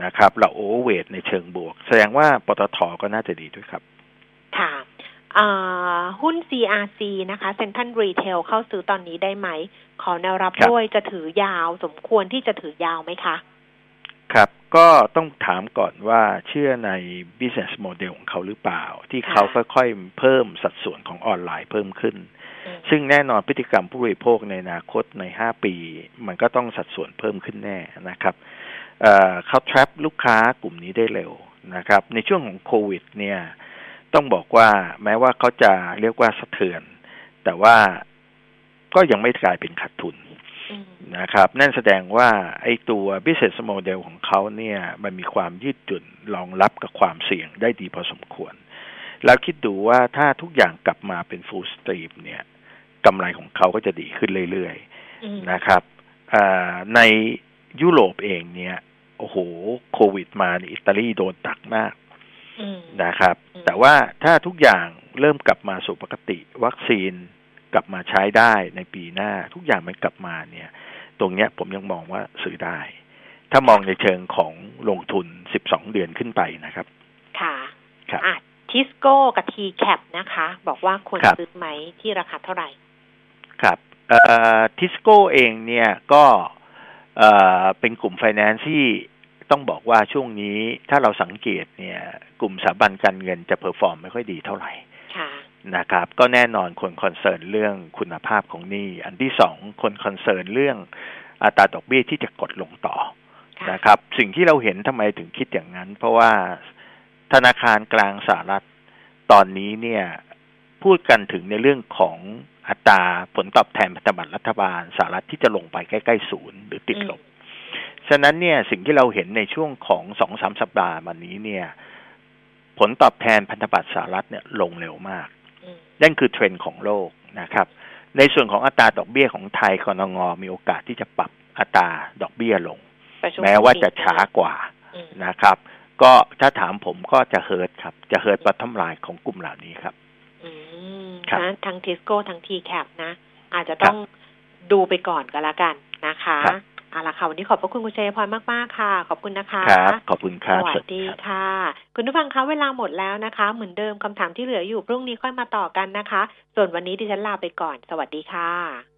นะครับ เรา overweight ในเชิงบวก แสดงว่าปตทก็น่าจะดีด้วยครับ ค่ะอ่าหุ้น CRC นะคะเซ็นทรัลรีเทลเข้าซื้อตอนนี้ได้ไหม ขอแนวรับครับด้วยจะถือยาวสมควรที่จะถือยาวไหมคะ ครับ ก็ต้องถามก่อนว่าเชื่อใน business model ของเขาหรือเปล่า ที่เขาค่ะค่อยๆเพิ่มสัดส่วนของออนไลน์เพิ่มขึ้นอืม ซึ่งแน่นอนพฤติกรรมผู้บริโภคในอนาคตใน 5 ปี มันก็ต้องสัดส่วนเพิ่มขึ้นแน่นะครับเเขา trap ลูกค้ากลุ่มนี้ได้เร็วนะครับ ในช่วงของโควิด เนี่ย ต้องบอกว่าแม้ว่าเขาจะเรียกว่าสะเทือน แต่ว่าก็ยังไม่กลายเป็นขาดทุนนะครับ นั่นแสดงว่าไอ้ตัว business model ของเขาเนี่ย มันมีความยืดหยุ่นรองรับกับความเสี่ยงได้ดีพอสมควร แล้วคิดดูว่าถ้าทุกอย่างกลับมาเป็น full stream เนี่ย กำไรของเขาก็จะดีขึ้นเรื่อยอืมๆนะครับอ่าในยุโรปเองเนี่ย โอ้โห โควิดมานี่อิตาลีโดนตักมากอืมนะครับอืมแต่ว่าถ้าทุกอย่างเริ่มกลับมาสู่ปกติ วัคซีนกลับมาใช้ได้ในปีหน้า ทุกอย่างมันกลับมาเนี่ย ตรงเนี้ยผมยังมองว่าซื้อได้ ถ้ามองในเชิงของลงทุน 12 เดือนขึ้นไปนะครับ ค่ะครับอะทิสโก้กับ TCAP นะคะ บอกว่าควรครับซื้อไหมที่ราคาเท่าไหร่ ครับเอ่อทิสโก้เองเนี่ยก็เอ่อเป็นกลุ่มไฟแนนซ์ที่ต้องบอกว่าช่วงนี้ถ้าเราสังเกตเนี่ยกลุ่มสถาบันการเงินจะ perform ไม่ค่อยดีเท่าไหร่ค่ะนะครับ ก็แน่นอนคน concern เรื่องคุณภาพของหนี้อันที่สองคน concern เรื่องอัตราดอกเบี้ยที่จะกดลงต่อค่ะนะครับ สิ่งที่เราเห็นทำไมถึงคิดอย่างนั้น เพราะว่าธนาคารกลางสหรัฐตอนนี้เนี่ยพูดกันถึงในเรื่องของ อัตราผลตอบแทนพันธบัตรรัฐบาลสหรัฐที่จะลงไปใกล้ๆศูนย์หรือติดลบ ฉะนั้นเนี่ยสิ่งที่เราเห็นในช่วงของสองสามสัปดาห์มานี้เนี่ย ผลตอบแทนพันธบัตรสหรัฐเนี่ยลงเร็วมากอืมนั่นคือเทรนด์ของโลกนะครับ ในส่วนของอัตราดอกเบี้ยของไทยกรงงมีโอกาสที่จะปรับอัตราดอกเบี้ยลงประชุมแม้ว่าจะปีหน้ช้ากว่าอืมนะครับ ก็ถ้าถามผมก็จะ hurt ครับ จะ hurt ตัวกำไรของกลุ่มเหล่านี้ครับ อืมครับ นะทั้งทิสโก้ทั้ง TCAP นะ อาจจะต้องดูไปก่อนก็แล้วกันนะคะครับเอาละค่ะวันนี้ขอบพระคุณคุณชัยพรมากๆค่ะ ขอบคุณนะคะครับขอบคุณคสรับวัสสวัสดีครับค่ะ คุณผู้ฟังคะเวลาหมดแล้วนะคะ เหมือนเดิมคำถามที่เหลืออยู่พรุ่งนี้ค่อยมาต่อกันนะคะ ส่วนวันนี้ดิฉันลาไปก่อน สวัสดีค่ะ